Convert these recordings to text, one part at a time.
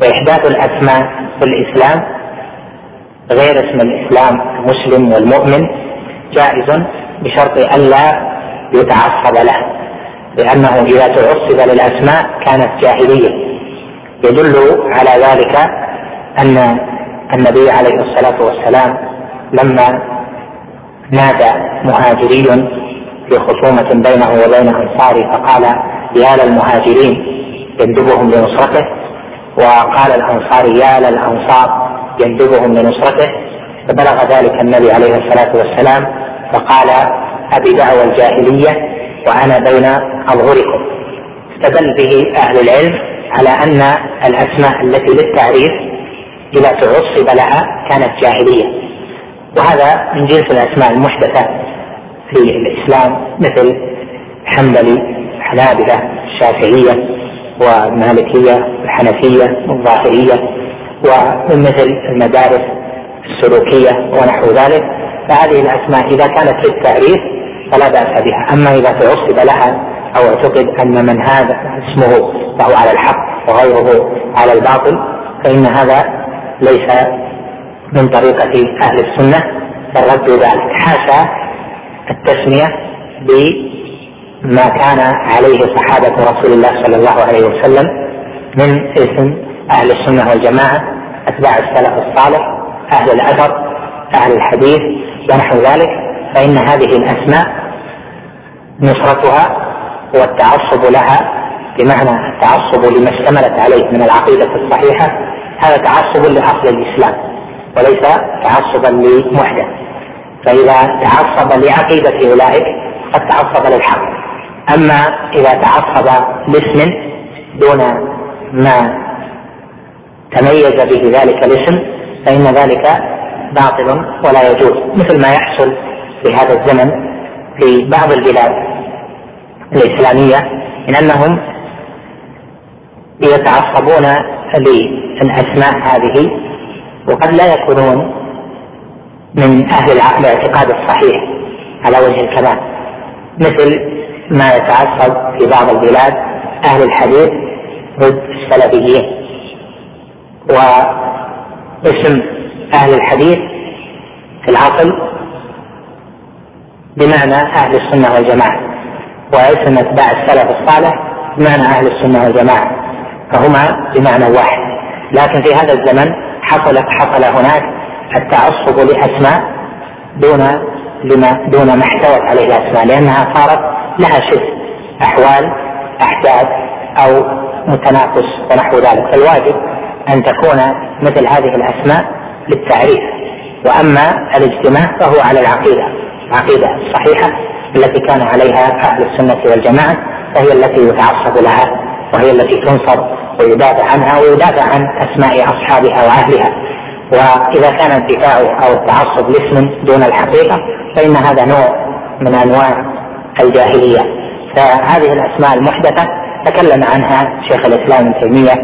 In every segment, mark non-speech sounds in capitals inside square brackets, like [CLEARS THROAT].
وإحداث الأسماء في الإسلام غير اسم الإسلام المسلم والمؤمن جائز بشرط ألا يتعصب له لأنه إذا تعصب للأسماء كانت جاهلية. يدل على ذلك أن النبي عليه الصلاة والسلام لما نادى مهاجري في خصومة بينه وبين أنصاره فقال يا للمهاجرين يندبهم لنصرته وقال الأنصاري يا للأنصار يندبهم لنصرته. فبلغ ذلك النبي عليه الصلاة والسلام فقال أبي دعوى الجاهلية وأنا بين أظهركم. استدل به أهل العلم على أن الأسماء التي للتعريف إذا تعصب لها كانت جاهلية. وهذا من جنس الأسماء المحدثة في الإسلام مثل حنبلي حنابلة الشافعية والمالكية الحنفية والظاهرية ومثل المدارس السلوكية ونحو ذلك. فهذه الأسماء إذا كانت للتعريف فلا بأس بها. أما إذا تعصب لها أو اعتقد أن من هذا اسمه فهو على الحق وغيره على الباطل فإن هذا ليس من طريقة أهل السنة فالرد ذلك. حاشا التسمية بما كان عليه صحابة رسول الله صلى الله عليه وسلم من اسم أهل السنة والجماعة أتباع السلف الصالح أهل الأثر أهل الحديث ونحو ذلك. فإن هذه الأسماء نصرتها والتعصب لها بمعنى التعصب لما اشتملت عليه من العقيدة الصحيحة هذا تعصب لأصل الإسلام وليس تعصبا لمحدث فإذا تعصب لعقيدة أولئك قد تعصب للحق. أما إذا تعصب لاسم دون ما تميز به ذلك الاسم فإن ذلك باطل ولا يجوز مثل ما يحصل في هذا الزمن في بعض البلاد الإسلامية من أنهم يتعصبون للأسماء هذه وقد لا يكونون من أهل الاعتقاد الصحيح على وجه الكمال مثل ما يتعصب في بعض البلاد أهل الحديث ضد السلفيين. واسم أهل الحديث في العقل بمعنى أهل السنة والجماعة واسم أتباع السلف الصالح بمعنى أهل السنة والجماعة فهما بمعنى واحد. لكن في هذا الزمن حصل حصل هناك التعصب لأسماء دون لما دون ما احتوت عليه الأسماء لأنها صارت لها شبه أحوال أحداث أو متناقص ونحو ذلك. فالواجب أن تكون مثل هذه الأسماء للتعريف وأما الاجتماع فهو على العقيدة العقيدة الصحيحة التي كان عليها أهل السنة والجماعة وهي التي يتعصب لها وهي التي تنصب ويدافع عنها ويدافع عن أسماء أصحابها وأهلها. وإذا كان الدفاع أو التعصب لاسم دون الحقيقة فإن هذا نوع من أنواع الجاهلية. فهذه الأسماء المحدثة تكلم عنها شيخ الإسلام ابن تيمية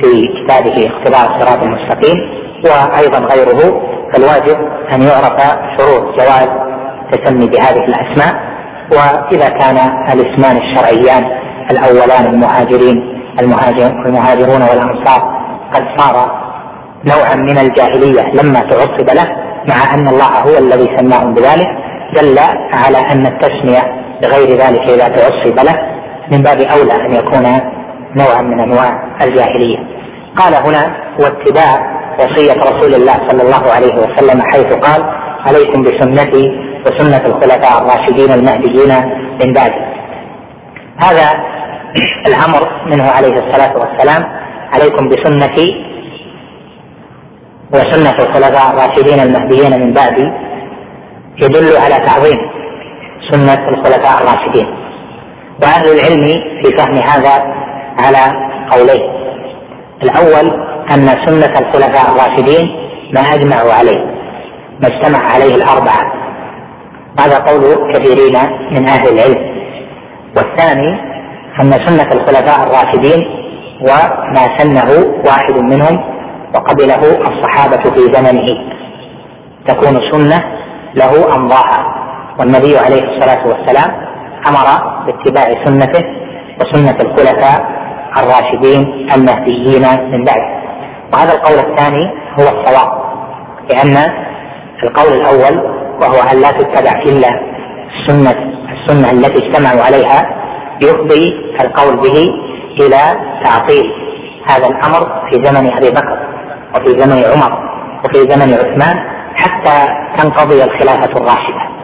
في كتابه اقتضاء الصراط المستقيم وأيضا غيره فالواجب أن يعرف شروط جواز التسمي بهذه الأسماء. وإذا كان الاسمان الشرعيان الأولان المهاجرين المهاجر المهاجرون والأنصار قد صار نوعا من الجاهلية لما تعصب له مع أن الله هو الذي سماهم بذلك دل على أن التسمية بغير ذلك اذا تعصب له من باب أولى أن يكون نوعا من أنواع الجاهلية. قال هنا واتباع وصية رسول الله صلى الله عليه وسلم حيث قال عليكم بسنتي وسنة الخلفاء الراشدين المهديين من بعدي. هذا [CLEARS THROAT] الأمر منه عليه الصلاة والسلام عليكم بسنتي وسنة الخلفاء الراشدين المهديين من بعدي يدل على تعظيم سنة الخلفاء الراشدين. واهل العلم في فهم هذا على قولين. الأول أن سنة الخلفاء الراشدين ما أجمعوا عليه ما اجتمع عليه الأربعة. هذا قول كثيرين من أهل العلم. والثاني أن سنة الخلفاء الراشدين وما سنه واحد منهم وقبله الصحابة في زمنه. تكون سنة له أمضاها. والنبي عليه الصلاة والسلام أمر باتباع سنته وسنة الخلفاء الراشدين المهديين من بعد. وهذا القول الثاني هو الصواب لأن القول الأول وهو أن لا تتبع إلا السنة السنة التي اجتمعوا عليها يفضي القول به إلى تعطيل هذا الأمر في زمن أبي بكر وفي زمن عمر وفي زمن عثمان حتى تنقضي الخلافة الراشدة.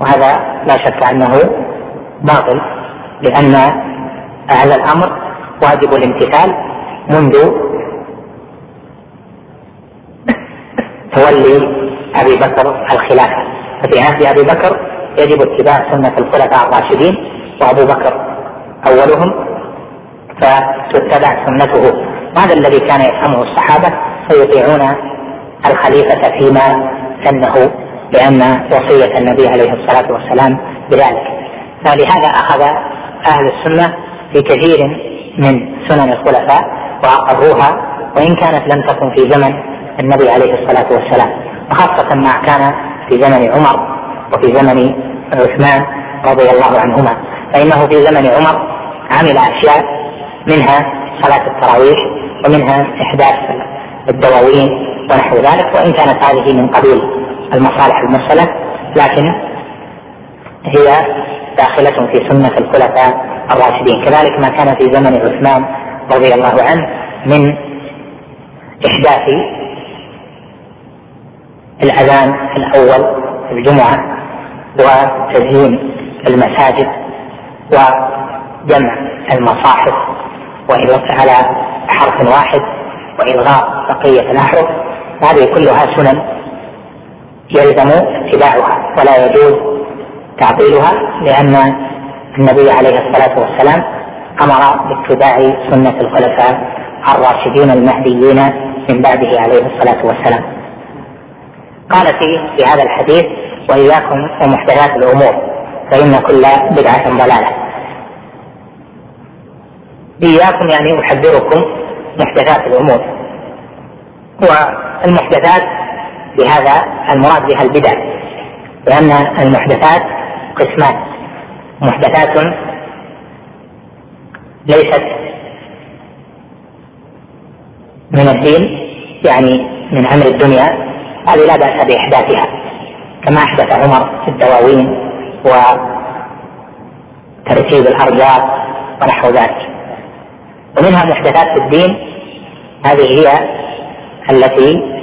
وهذا لا شك أنه باطل لأن هذا الأمر واجب الامتثال منذ تولي أبي بكر الخلافة. ففي عهد أبي بكر يجب اتباع سنة الخلفاء الراشدين وأبو بكر أولهم فتتبع سنته. هذا الذي كان يفهمه الصحابة فيطيعون الخليفة فيما سنه. لأن وصية النبي عليه الصلاة والسلام بذلك. فلهذا أخذ أهل السنة في كثير من سنن الخلفاء وأقروها وإن كانت لم تكن في زمن النبي عليه الصلاة والسلام. وخاصة ما كان في زمن عمر وفي زمن عثمان رضي الله عنهما. فإنه في زمن عمر عمل أشياء منها صلاة التراويح ومنها إحداث الدواوين ونحو ذلك وإن كانت هذه من قبيل المصالح المرسلة لكن هي داخلة في سنة الخلفاء الراشدين. كذلك ما كان في زمن عثمان رضي الله عنه من إحداث الأذان الأول في الجمعة وتزيين المساجد وجمع المصاحف على حرف واحد وإلغاء بقية الأحرف. هذه كلها سنن يلزم اتباعها ولا يجوز تعطيلها لأن النبي عليه الصلاة والسلام أمر باتباع سنة الخلفاء الراشدين المهديين من بعده عليه الصلاة والسلام. قال في في هذا الحديث وإياكم ومحدثات الأمور فإن كل بدعة ضلالة. إياكم يعني أحذركم محدثات الأمور. والمحدثات بهذا المراد بها البدع لأن المحدثات قسمان. محدثات ليست من الدين يعني من أمر الدنيا هذه لا بأس بإحداثها. كما أحدث عمر في الدواوين وترتيب الأرجاء ونحو ذلك. ومنها محدثات في الدين هذه هي التي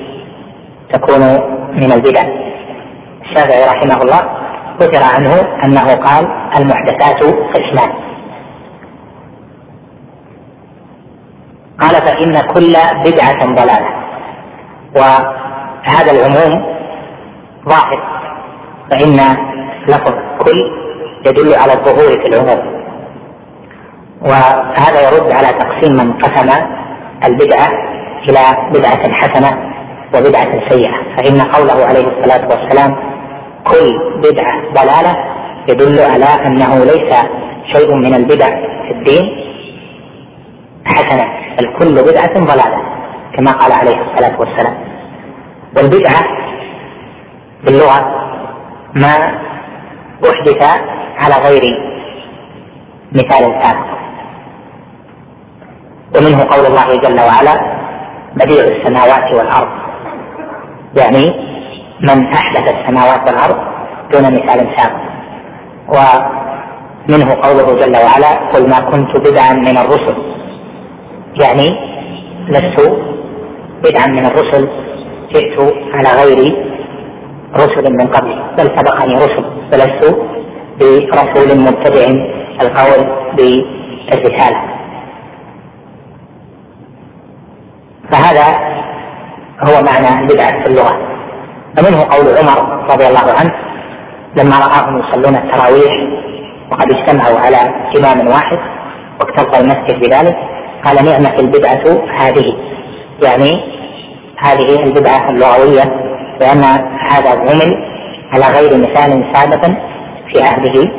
تكون من البدع. الشافعي رحمه الله ذكر عنه أنه قال المحدثات قسمان قال فإن كل بدعة ضلالة. وهذا العموم ظاهر. فإن لفظ كل يدل على الظهور في العموم. وهذا يرد على تقسيم من قسم البدعة إلى بدعة حسنة وبدعة سيئة. فإن قوله عليه الصلاة والسلام كل بدعة ضلالة يدل على أنه ليس شيء من البدع في الدين حسنة بل كل بدعة ضلالة كما قال عليه الصلاة والسلام. والبدعة في اللغة ما أحدث على غير مثال سابق. ومنه قول الله جل وعلا بديع السماوات والأرض يعني من أحدث السماوات والأرض دون مثال سابق. ومنه قوله جل وعلا قل ما كنت بدعا من الرسل. يعني لست بدعا من الرسل جئت على غير رسل من قبل بل سبقني رسل فلست برسول مبتدع القول بالرسالة. فهذا هو معنى البدعة في اللغة. ومنه قول عمر رضي الله عنه لما رآهم يصلون التراويح وقد اجتمعوا على إمام واحد واكتظ المسجد بذلك قال نعمة البدعة هذه. يعني هذه البدعة اللغوية لأن هذا عمل على غير مثال سابق في عهده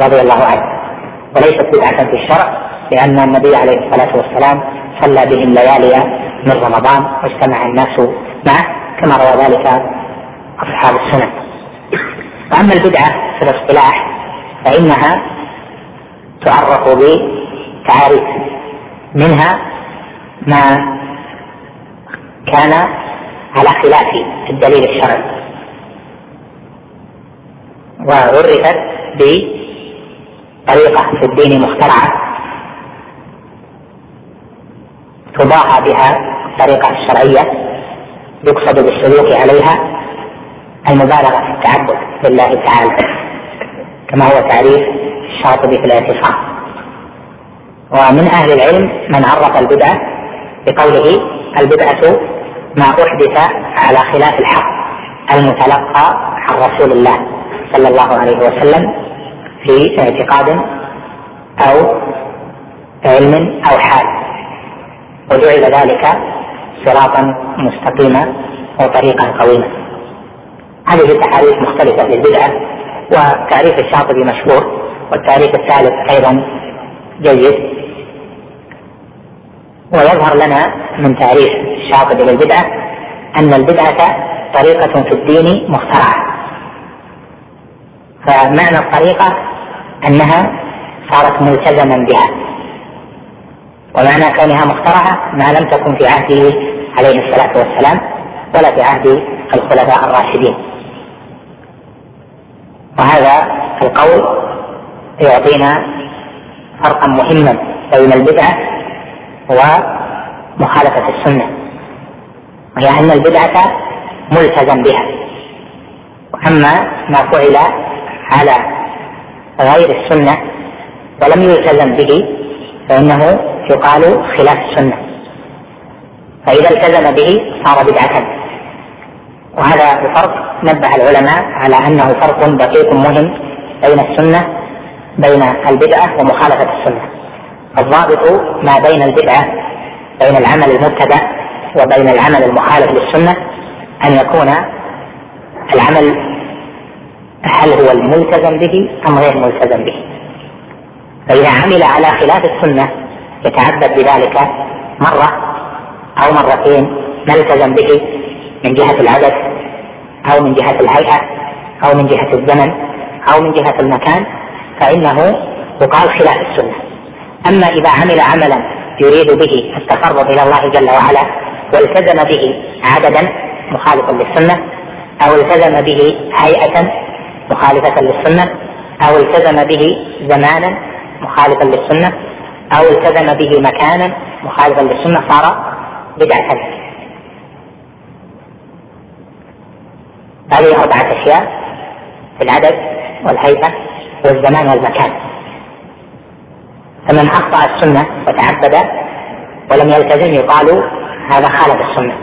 رضي الله عنه. وليست بدعة في الشرع لأن النبي عليه الصلاة والسلام صلى بهم ليالي من رمضان واجتمع الناس معه كما روى ذلك أصحاب السنن. وأما البدعة في الاصطلاح فإنها تعرف بتعاريف. منها ما كان على خلاف الدليل الشرعي. وعرفت بطريقة في الدين مخترعة. تضاهى بها الطريقة الشرعية يقصد بالسلوك عليها المبالغة في التعبد لله تعالى كما هو تعريف الشاطبي في الاعتصام. ومن أهل العلم من عرف البدعة بقوله البدعة ما أحدث على خلاف الحق المتلقى عن رسول الله صلى الله عليه وسلم في اعتقاد أو علم أو حال. وجعل ذلك صراطا مستقيما وطريقا قويما. هذه تعاريف مختلفة للبدعة وتعريف الشاطبي مشهور والتعريف الثالث أيضا جيد. ويظهر لنا من تعريف الشاطبي للبدعة أن البدعة طريقة في الدين مخترعة. فمعنى الطريقة أنها صارت ملتزما بها. ومعنى كونها مخترعة ما لم تكن في عهده عليه الصلاة والسلام ولا في عهد الخلفاء الراشدين. وهذا القول يعطينا فرقا مهما بين البدعة ومخالفة السنة وهي أن البدعة ملتزم بها. وأما ما فعل على غير السنة ولم يلتزم به فإنه يقال خلاف السنة. فإذا التزم به صار بدعة. وهذا الفرق نبه العلماء على أنه فرق دقيق مهم بين السنة بين البدعة ومخالفة السنة. الضابط ما بين البدعة بين العمل المبتدأ وبين العمل المخالف للسنة أن يكون العمل هل هو الملتزم به أم غير ملتزم به. فإذا عمل على خلاف السنة يتعبد بذلك مرة أو مرتين ما التزم به من جهة العدد أو من جهة الهيئة أو من جهة الزمن أو من جهة المكان فإنه يقال خلاف السنة. أما إذا عمل عملا يريد به التقرب إلى الله جل وعلا والتزم به عددا مخالفا للسنة أو التزم به هيئة مخالفة للسنة أو التزم به زمانا مخالفا للسنة أو التزم به مكانا مخالفا للسنة صار بدعة. هذه أربعة أشياء في العدد والهيئة والزمان والمكان. فمن أخطأ السنة وتعبد ولم يلتزم يقال هذا خالف السنة.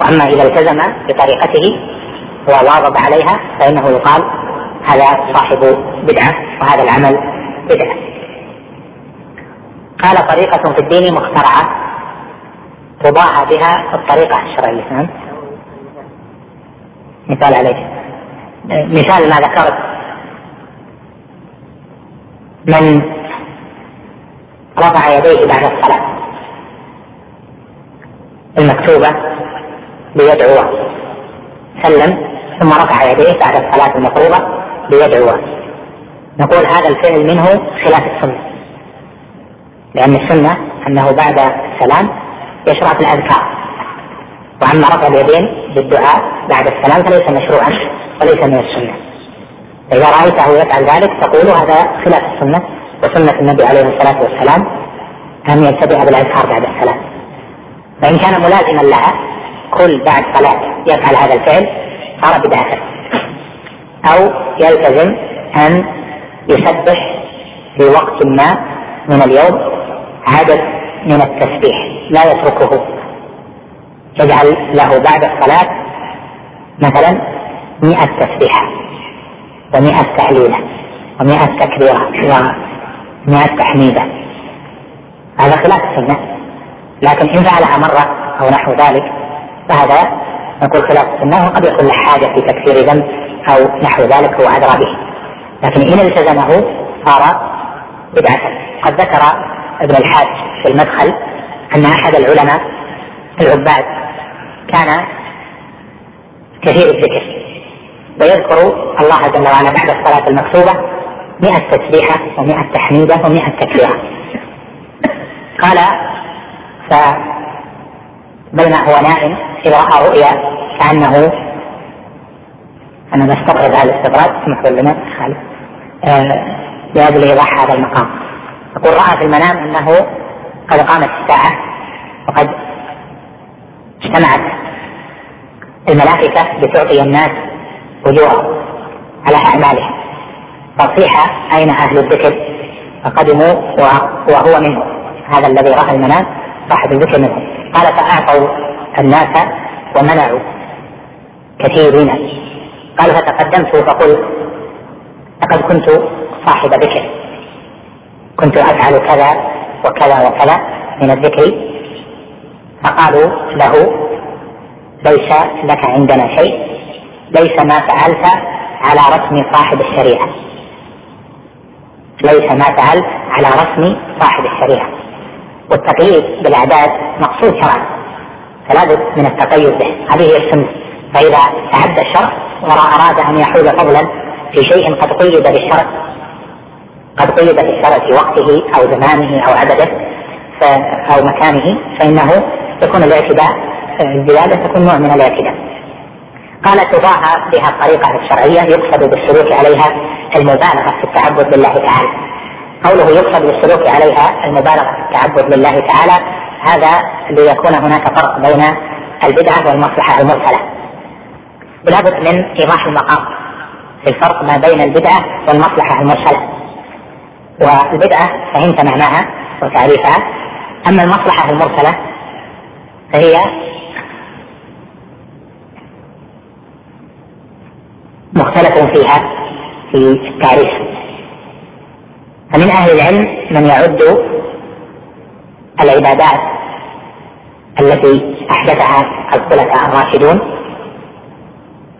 وأما إذا التزم بطريقته وواظب عليها فإنه يقال هذا صاحب بدعة وهذا العمل بدعة. قال طريقة في الدين مخترعة. تضاهى بها الطريقة الشرعية. نعم. مثال عليك. مثال ما ذكرت. من رفع يديه بعد الصلاة. المكتوبة ليدعو. سلم ثم رفع يديه بعد الصلاة المفروضة ليدعو. نقول هذا الفعل منه خلاف السنة. لأن السنة أنه بعد السلام يشرع في الأذكار. وأما رفع اليدين بالدعاء بعد السلام فليس مشروعا وليس من السنة. فإذا رأيته يفعل ذلك تقول هذا خلاف السنة وسنة النبي عليه الصلاة والسلام أن يتبع بالأذكار بعد السلام. فإن كان ملازما لها كل بعد صلاة يفعل هذا الفعل صار بدعة. أو يلتزم أن يسبح في وقت ما من اليوم عدد من التسبيح لا يتركه. يجعل له بعد الصلاة مثلا مئة تسبيحة ومئة تهليلة ومئة تكبيرة ومئة تحميدة. هذا خلاف السنة. لكن إن فعلها مرة أو نحو ذلك فهذا نقول خلاف السنة وقد يكون له حاجة في تكفير ذنب أو نحو ذلك هو أدرى به. لكن إن التزمه صار بدعة. قد ذكر ابن الحاج في المدخل أن أحد العلماء العباد كان كثير الذكر ويذكر الله جل وعلا بعد الصلاة المكتوبة مئة تسبيحة ومئة تحميدة ومئة تكبيرة. قال فبين هو نائم إذا رأى رؤيا كأنه أنا بستطرد هذا الاستطراد اسمحوا لنا خالد. آه لأجل إيضاح هذا المقام. يقول رأى في المنام أنه قد قامت الساعة وقد اجتمعت الملائكة لتعطي الناس أجورهم على أعمالهم. فصيح أين أهل الذكر؟ فقدموا وهو منهم. هذا الذي رأى المنام صاحب الذكر منهم. قال فأعطوا الناس ومنعوا كثيرين. قال فتقدمت فقلت لقد كنت صاحب ذكر. كنت أفعل كذا وكذا وكذا من الذكر فقالوا له ليس لك عندنا شيء ليس ما فعلت على رسم صاحب الشريعة. ليس ما فعلت على رسم صاحب الشريعة. والتقييد بالأعداد مقصود شرعا فلا بد من التقيد به. هذه هي السنة. فإذا تعدى الشرع وأراد أن يحول فضلا في شيء قد قيد بالشرع قد قيد بالشرع في وقته أو زمانه أو عدده أو مكانه فإنه يكون الاعتداء الزيادة تكون نوع من الاعتداء قال تضاهى بها الطريقة الشرعية يقصد بالسلوك عليها المبالغة في التعبد لله تعالى. قوله يقصد بالسلوك عليها المبالغة في التعبد لله تعالى هذا ليكون هناك فرق بين البدعة والمصلحة المرسلة. لابد من إيضاح المقام في الفرق ما بين البدعة والمصلحة المرسلة. والبدعة فهمت معناها وتعريفها. أما المصلحة المرسلة فهي مختلف فيها في التعريف. فمن أهل العلم من يعد العبادات التي أحدثها الخلفاء الراشدون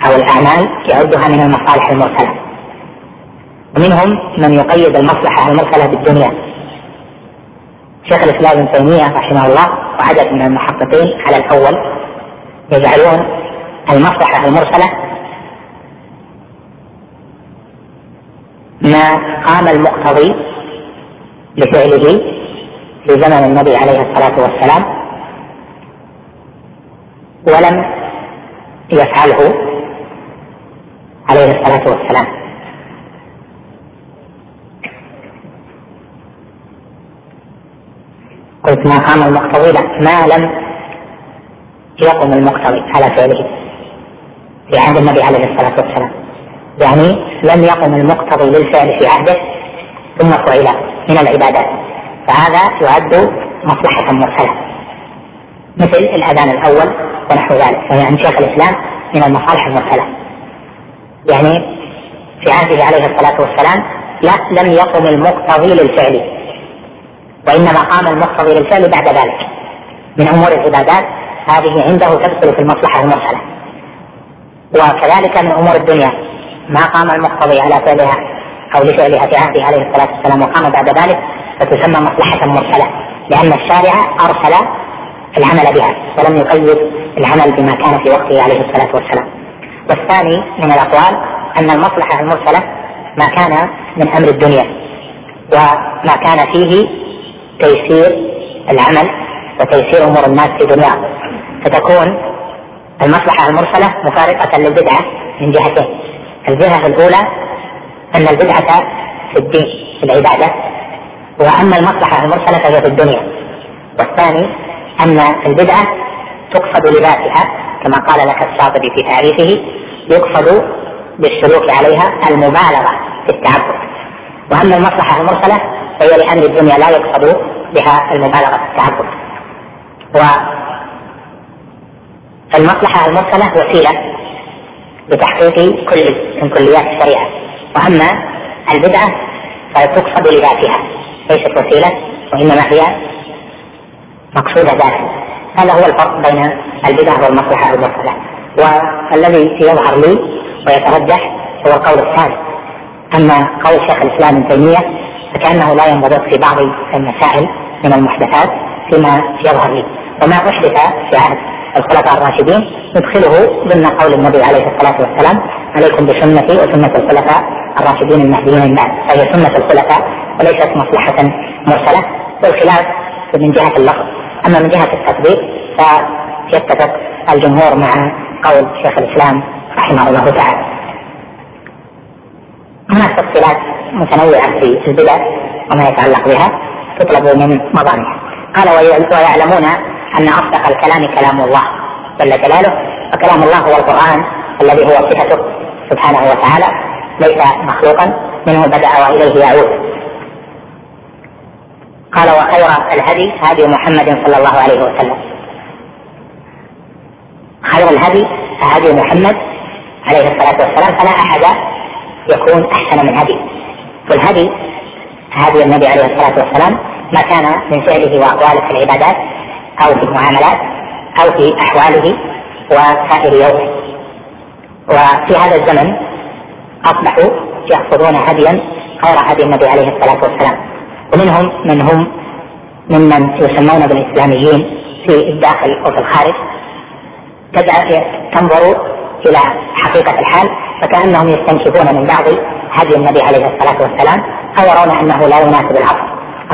أو الأعمال يعدها من المصالح المرسلة. ومنهم من يقيد المصلحة المرسلة بالدنيا. شيخ الإسلام ابن تيمية رحمه الله وعدد من المحققين على الأول يجعلون المصلحة المرسلة ما قام المقتضي لفعله في زمن النبي عليه الصلاة والسلام ولم يفعله عليه الصلاة والسلام. قلت ما قام المقتضي لا ما لم يقم المقتضي على فعله. في عهد النبي عليه الصلاة والسلام. يعني لم يقم المقتضي للفعل في عهده ثم فعل من العبادات. فهذا يعد مصلحة مرسلة. مثل الأذان الأول ونحو ذلك فهي عند شيخ الإسلام من المصالح المرسلة. يعني في عهده عليه الصلاة والسلام لا لم يقم المقتضي للفعل. وإنما قام المقتضي للفعل بعد ذلك من أمور العبادات هذه عنده تدخل في المصلحة المرسلة وكذلك من أمور الدنيا ما قام المقتضي على فعلها أو لفعلها في عهده عليه الصلاة والسلام وقام بعد ذلك فتسمى مصلحة مرسلة لأن الشارع أرسل العمل بها ولم يقيد العمل بما كان في وقته عليه الصلاة والسلام. والثاني من الأقوال أن المصلحة المرسلة ما كان من أمر الدنيا وما كان فيه تيسير العمل وتيسير أمور الناس في دنياهم فتكون المصلحة المرسلة مفارقة للبدعة من جهتين الجهة الأولى أن البدعة في الدين في العبادة. وأما المصلحة المرسلة فهي في الدنيا. والثاني أن البدعة تقصد لذاتها كما قال لك الشاطبي في تعريفه يقصد بالسلوك عليها المبالغة في التعبد. وأما المصلحة المرسلة فهي لأمر الدنيا لا يقصد بها المبالغة في التعبد. والمصلحة المرسلة وسيلة بتحقيق كل من كليات الشريعة. وأما البدعة فتقصد لذاتها. ليست وسيلة وإنما هي مقصودة ذاتها هذا هو الفرق بين البدعة والمصلحة المرسلة والذي يظهر لي ويترجح هو القول الثاني. أما قول شيخ الإسلام ابن تيمية فكأنه لا ينضبط في بعض المسائل من المحدثات فيما يظهر لي. وما أحدث في عهد الخلفاء الراشدين ندخله ضمن قول النبي عليه الصلاة والسلام عليكم بسنتي وسنة الخلفاء الراشدين المهديين من بعد. فهي سنة الخلفاء وليست مصلحة مرسلة والخلاف من جهة اللفظ. أما من جهة التطبيق فيتفق الجمهور مع قول شيخ الإسلام رحمه الله تعالى. هناك تفصيلات متنوعة في البدع وما يتعلق بها. تطلب من مضامها. قال ويعلمون أن أصدق الكلام كلام الله. جل جلاله. وكلام الله هو القرآن الذي هو صفته. سبحانه وتعالى. ليس مخلوقا. منه بدأ وإليه يعود. قال وخير الهدي هدي محمد صلى الله عليه وسلم. خير الهدي هدي محمد عليه الصلاة والسلام. فلا أحد يكون أحسن من هدي. والهدي هدي النبي عليه الصلاة والسلام ما كان من فعله وأقواله في العبادات أو في المعاملات أو في أحواله وسائر يومه. وفي هذا الزمن أصبحوا يأخذون هديا غير هدي النبي عليه الصلاة والسلام. ومنهم من هم ممن يسمون بالإسلاميين في الداخل وفي الخارج. تنظر إلى حقيقة الحال فكأنهم يستنكفون من بعض هدي النبي عليه الصلاة والسلام أو يرون أنه لا يناسب العصر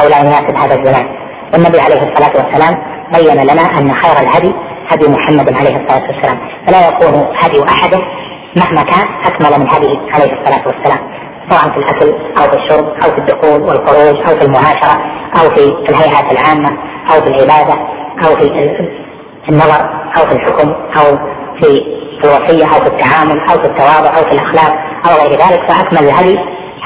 أو لا يناسب هذا الزمان. والنبي عليه الصلاة والسلام بين لنا أن خير الهدي هدي محمد عليه الصلاة والسلام. فلا يكون هدي احد مهما كان أكمل من هديه عليه الصلاة والسلام سواء في الأكل أو في الشرب أو في الدخول والخروج أو في المعاشرة أو في الهيئات العامة أو في العبادة أو في النظر أو في الحكم أو في الوصيه أو في التعامل أو في التواضع أو في الأخلاق أو غير ذلك فأكمل الهدي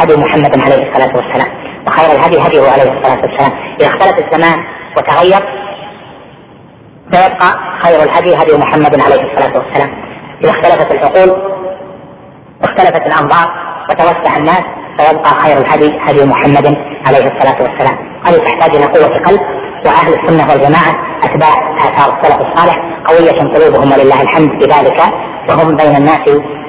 هدي محمد عليه الصلاة والسلام. وخير الهدي هديه عليه الصلاة والسلام. إذا اختلف الزمان وتغير فيبقى خير الهدي هدي محمد عليه الصلاة والسلام. إذا اختلفت العقول واختلفت الأنظار وتوسع الناس فيبقى خير الهدي هدي محمد عليه الصلاة والسلام. هذه تحتاج إلى قوة قلب واهل السنة والجماعة أتباع آثار السلف الصالح قوية قلوبهم ولله الحمد بذلك وهم بين الناس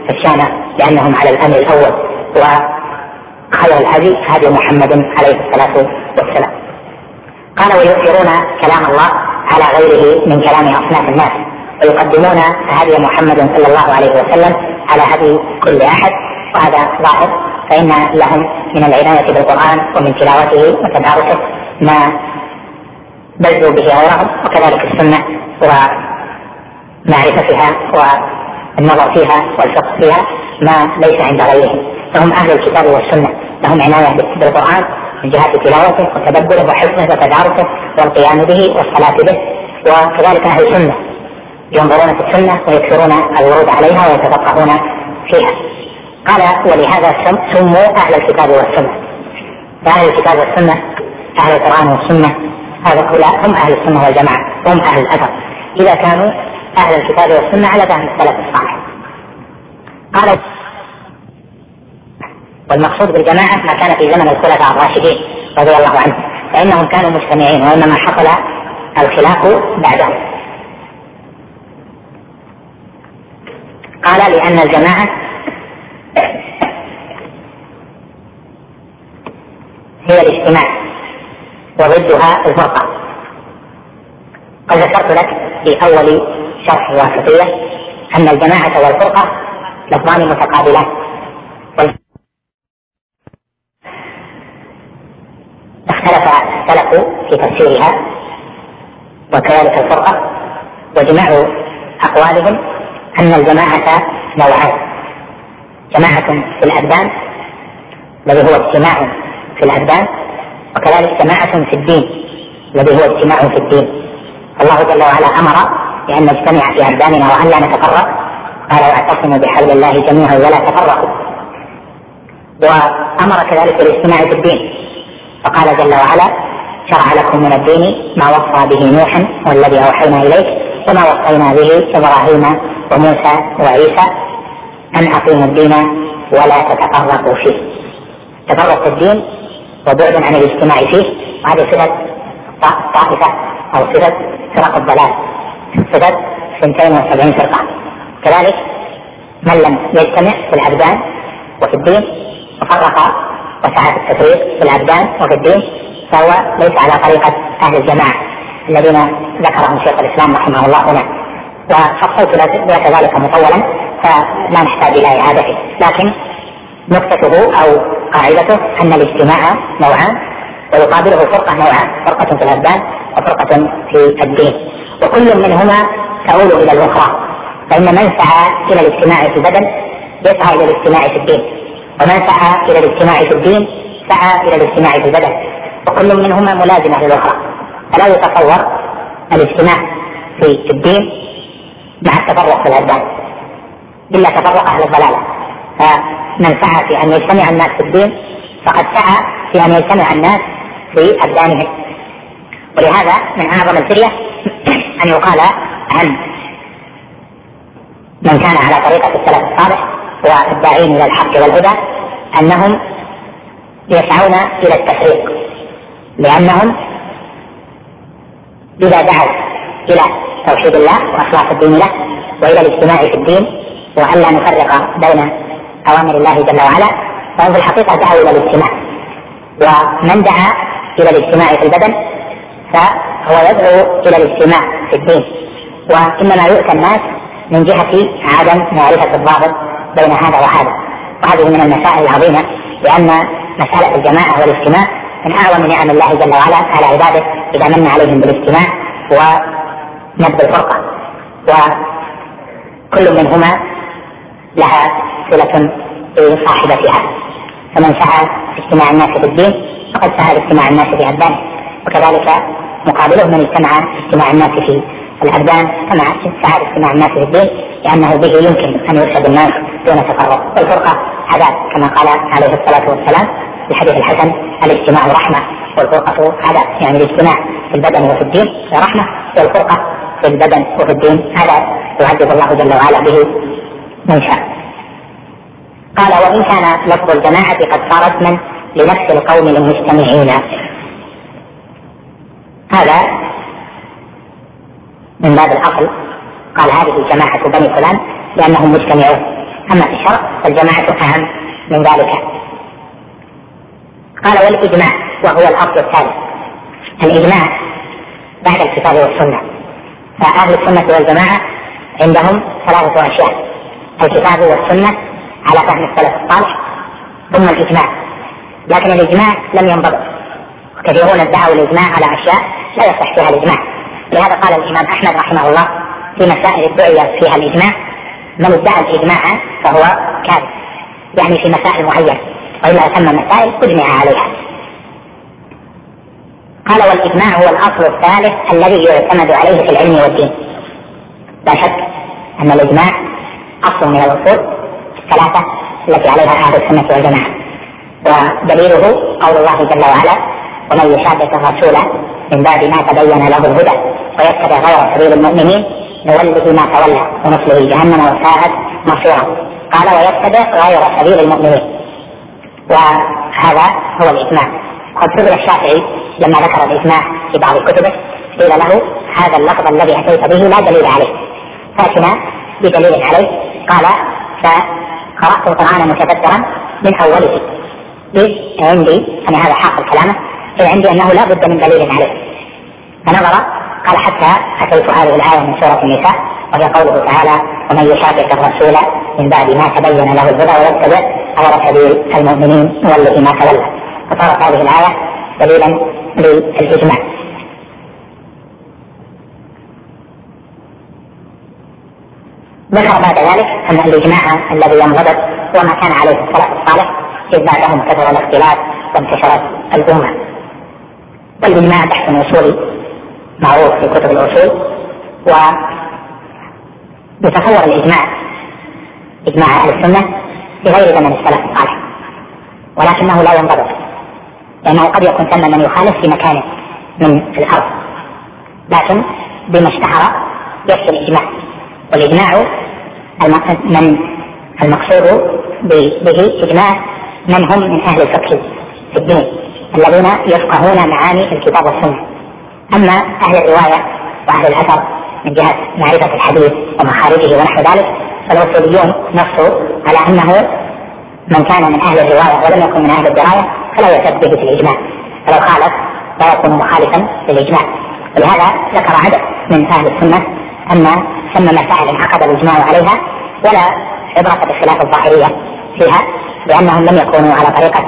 الشانه لأنهم على الأمر الأول وخير الهدي هدي محمد عليه الصلاة والسلام. قال ويؤثرون كلام الله على غيره من كلام أصناف الناس ويقدمون هدي محمد صلى الله عليه وسلم على هدي كل أحد وهذا ظاهر فإن لهم من العناية بالقرآن ومن تلاوته وتدارسه ما بلغوا به غيرهم وكذلك السنة ومعرفتها والنظر فيها والفقه فيها ما ليس عند غيرهم فهم أهل الكتاب والسنة لهم عناية بالقرآن من جهة تلاوته وتدبره وحفظه وتدارسه والقيام به والصلاة به. وكذلك أهل السنة ينظرون في السنة ويكثرون الورود عليها ويتفقهون فيها. قال ولهذا سموا أهل الكتاب والسنة. فأهل الكتاب والسنة أهل القرآن والسنة هؤلاء هم أهل السنة والجماعة هم أهل الاثر إذا كانوا أهل الكتاب والسنة على فهم السلف الصالح. قال والمقصود بالجماعة ما كان في زمن الخلفاء الراشدين رضي الله عنهم فإنهم كانوا مجتمعين وإنما حصل الخلاف بعدهم. قال لأن الجماعة هي الاجتماع. وضدها الفرقة قد ذكرت لك في أول شرح واسطية أن الجماعة والفرقة لفظان متقابلان. اختلف السلف في تفسيرها وكذلك الفرقة وجماع أقوالهم أن الجماعة نوعان. جماعة في الأبدان الذي هو اجتماع في الأبدان وكذلك جماعة في الدين الذي هو اجتماع في الدين. الله جل وعلا أمر بأن نجتمع في أبداننا وأن لا نتفرق. قال واعتصموا بحبل الله جميعا ولا تفرقوا. وأمر كذلك بالاجتماع في الدين. فقال جل وعلا شرع لكم من الدين ما وصى به نوحا والذي أوحينا إليك وما وصينا به إبراهيم وموسى وعيسى أن أقيموا الدين ولا تتفرقوا فيه. تفرق الدين وبعد عن الاجتماع فيه وهذه صفة طائفة أو صفة فرق الضلال. صفة 72 فرقة. كذلك من لم يجتمع في الأبدان وفي الدين وفرق وسعى في التفريق في الأبدان وفي الدين فهو ليس على طريقة أهل الجماعة الذين ذكرهم شيخ الإسلام رحمه الله هنا. وفصلت لك ذلك مطولا فلا نحتاج إلى إعادته لكن نقطته أو قاعدته أن الاجتماع نوعان ويقابله فرقة نوعان فرقة في الأبدان وفرقة في الدين. وكل منهما تؤول إلى الاخرى فإن من سعى إلى الاجتماع في البدن يسعى إلى الاجتماع في الدين ومن سعى إلى الاجتماع في الدين سعى إلى الاجتماع في البدن. وكل منهما ملازمة للاخرى فلا يتصور الاجتماع في الدين مع التفرق في الابدان إلا تفرق أهل الضلالة. فمن سعى في أن يجتمع الناس في الدين فقد سعى في أن يجتمع الناس في أبدانهم. ولهذا من أعظم الفريه [CLEARS THROAT] أن يقال عن من كان على طريقة السلف الصالح والداعين إلى الحق والهدى أنهم يسعون إلى التفريق. لأنهم إذا دعوا إلى توحيد الله وأخلاص الدين له وإلى الاجتماع في الدين والا نفرق بين اوامر الله جل وعلا فهم في الحقيقة دعوا إلى الاجتماع. ومن دعا إلى الاجتماع في البدن فهو يدعو إلى الاجتماع في الدين. وإنما يؤتى الناس من جهة عدم معرفة الضابط بين هذا وهذا. وهذه من المسائل العظيمة لأن مسألة الجماعة والاجتماع من أعظم نعم الله جل وعلا على عباده إذا من عليهم بالاجتماع ونبذ الفرقة. وكل منهما لها صله بصاحبتها فمن سعى اجتماع الناس في الدين فقد سعى اجتماع الناس في ابدانه وكذلك مقابله من اجتمع اجتماع الناس في الابدان كما سعى اجتماع الناس في الدين لأنه به يمكن أن يرشد الناس دون تفرق. والفرقة عذاب كما قال عليه الصلاة والسلام في الحديث الحسن الاجتماع رحمة والفرقة عذاب. يعني الاجتماع في البدن وفي الدين رحمة والفرقة في البدن وفي الدين هذا يعذب الله جل وعلا به من شاء. قال وإن كان لفظ الجماعة قد صار اسما لنفس القوم المجتمعين. هذا من باب الأصل قال هذه جماعة بني فلان لأنهم مجتمعون. أما في الشرع فالجماعة أهم من ذلك. قال والإجماع وهو الأصل الثالث. الإجماع بعد الكتاب والسنة. فأهل السنة والجماعة عندهم ثلاثة أشياء الكتاب والسنة على فهم السلف الصالح ثم الإجماع. لكن الإجماع لم ينضبط. كثيرون ادعوا الإجماع على أشياء لا يصح فيها الإجماع. لهذا قال الإمام أحمد رحمه الله في مسائل ادعي فيها الإجماع من ادعى الإجماع فهو كاذب. يعني في مسائل معينة وإلا ثم مسائل أجمع عليها. قال والإجماع هو الأصل الثالث الذي يعتمد عليه في العلم والدين. لا شك أن الإجماع أصل من الأصول الثلاثة التي عليها أهل السنة والجماعة. ودليله قول الله جل وعلا ومن يشاقق الرسول من بعد ما تبين له الهدى ويتبع غير سبيل المؤمنين نوله ما تولى ونصله جهنم وساءت مصيرا. قال ويتبع غير سبيل المؤمنين. وهذا هو الإجماع قد سئل الشافعي لما ذكر الإجماع في بعض كتبه قيل له هذا اللفظ الذي أتيت به لا دليل عليه. فأتنا بدليل عليه. قال قرأت القرآن متدبرا من أوله إذ عندي أنا هذا حاصل كلامه إذ عندي أنه لا بد من دليل عليه. فنظر قال حتى أتيت هذه الآية من سورة النساء وهي قوله تعالى ومن يشاقق الرسول من بعد ما تبين له الهدى ويتبع غير سبيل المؤمنين نوله ما تولى. فصارت هذه الآية دليلا للإجماع. ذكر بعد ذلك أن الإجماع الذي ينضبط هو ما كان عليه السلف الصالح إذ بعدهم كثر الاختلاف وانتشرت الأمة. والإجماع بحث اصولي معروف في كتب الأصول و يتصور الإجماع إجماع أهل السنة في غير زمن السلف الصالح ولكنه لا ينضبط لأنه قد يكون ثم من يخالف في مكان من الأرض لكن بما اشتهر يكفي الإجماع والإجماع من المقصود به إجماع من هم من أهل الفقه في الدين الذين يفقهون معاني الكتاب والسنة. أما أهل الرواية وأهل الأثر من جهة معرفة الحديث ومخارجه ونحو ذلك فالاصوليون نصوا على أنه من كان من أهل الرواية ولم يكن من أهل الدراية فلا يعتد به في الإجماع. فلو خالف لا يكون مخالفا للإجماع. ولهذا ذكر عدد من أهل السنة أن ثم مسائل انعقد الإجماع عليها ولا عبرة بخلاف الظاهرية فيها لأنهم لم يكونوا على طريقة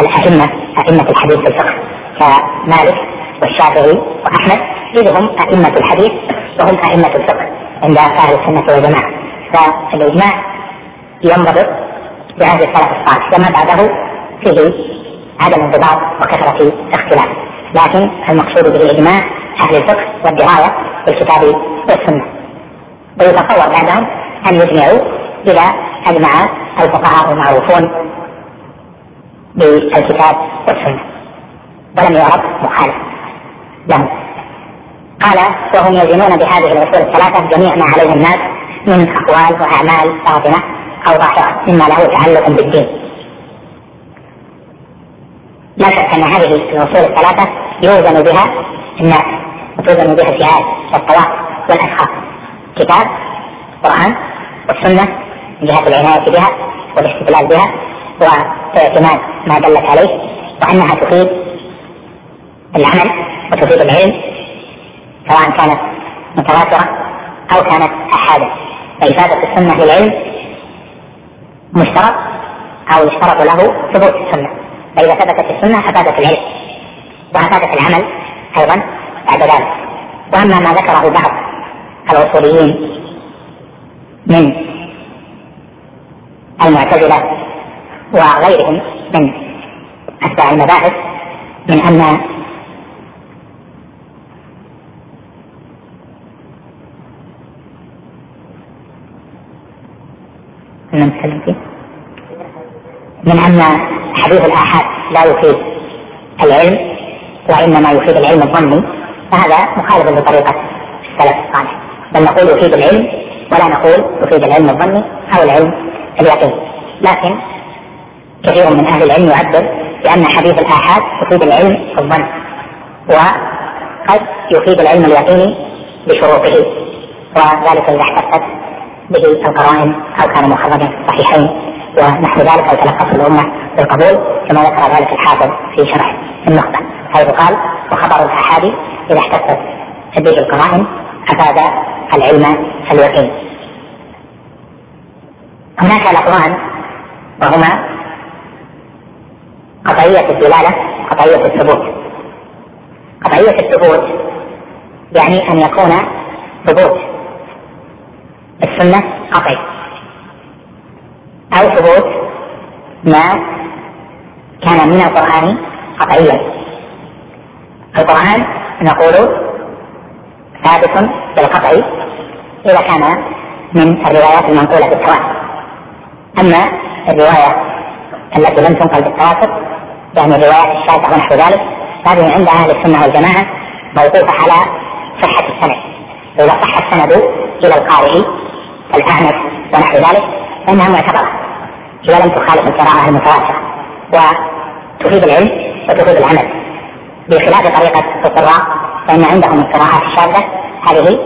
الأئمة أئمة الحديث في الفقه كمالك والشافعي وأحمد إذ هم أئمة الحديث وهم أئمة الفقه عند أهل السنة والجماعة. فالإجماع ينضبط بعهد السلف الصالح وما بعده فيه عدم انضباط وكثرة اختلاف لكن المقصود بالإجماع أهل الفقه والدرايه بالكتاب والسنة. ويتصور بعدهم أن يجمعوا اذا أجمع الفقهاء المعروفون بالكتاب والسنة. ولم يعرف مخالف لهم. قال وهم يزنون بهذه الأصول الثلاثة جميع ما عليه الناس من أقوال وأعمال باطنة أو ظاهرة مما له تعلق بالدين. لا شك أن هذه الاصول الثلاثة يوزن بها الناس وتوزن بها الجهاد والطواف والاشخاص كتاب قرآن والسنة من جهه العناية بها والاستدلال بها واعتماد ما دلت عليه وأنها تفيد العمل وتفيد العلم سواء كانت متواترة أو كانت أحادة فإفادة السنة للعلم مشترط أو يشترط له ثبوت السنة. فإذا ثبتت السنة أفادت العلم وأفادت العمل أيضا بعد ذلك. وأما ما ذكره بعض الأصوليين من المعتزلة وغيرهم من أتباع المباحث من أن من أن حديث الآحاد لا يفيد العلم وإنما يفيد العلم الظني فهذا مخالف لطريقة السلف الصالح. بل نقول يفيد العلم ولا نقول يفيد العلم الظني أو العلم اليقين. لكن كثير من أهل العلم يعبر بأن حديث الآحاد يفيد العلم الظن وقد يفيد العلم اليقيني بشروطه وذلك إذا احتفت به القرائن أو كان مخرجا في الصحيحين ونحو ذلك أو تلقته الأمة. بالقبول كما ذكر ذلك الحافظ في شرح النخبه حيث قال وخبر الاحاد إذا احتفت به القرائن أفاد العلم اليقين. هناك لفظان وهما قطعية الدلالة وقطعية الثبوت. قطعية الثبوت يعني أن يكون ثبوت السنة قطعي أو ثبوت ما كان من القرآن قطعيا. القرآن نقول ثابت بالقطع إذا كان من الروايات المنقولة بالتواتر أما الرواية التي لم تنقل بالتواتر يعني الروايات الشاذة ونحو ذلك هذه عند أهل السنة والجماعة موقوفة على صحة السند. فإذا صح السند إلى القارئ الأعنف ونحو ذلك فإنها معتبرة. إذا لم تخالف القراءة المتواترة. وتفيد العلم وتفيد العمل. بخلاف طريقة القراء فإن عندهم القراءات الشاذة هذه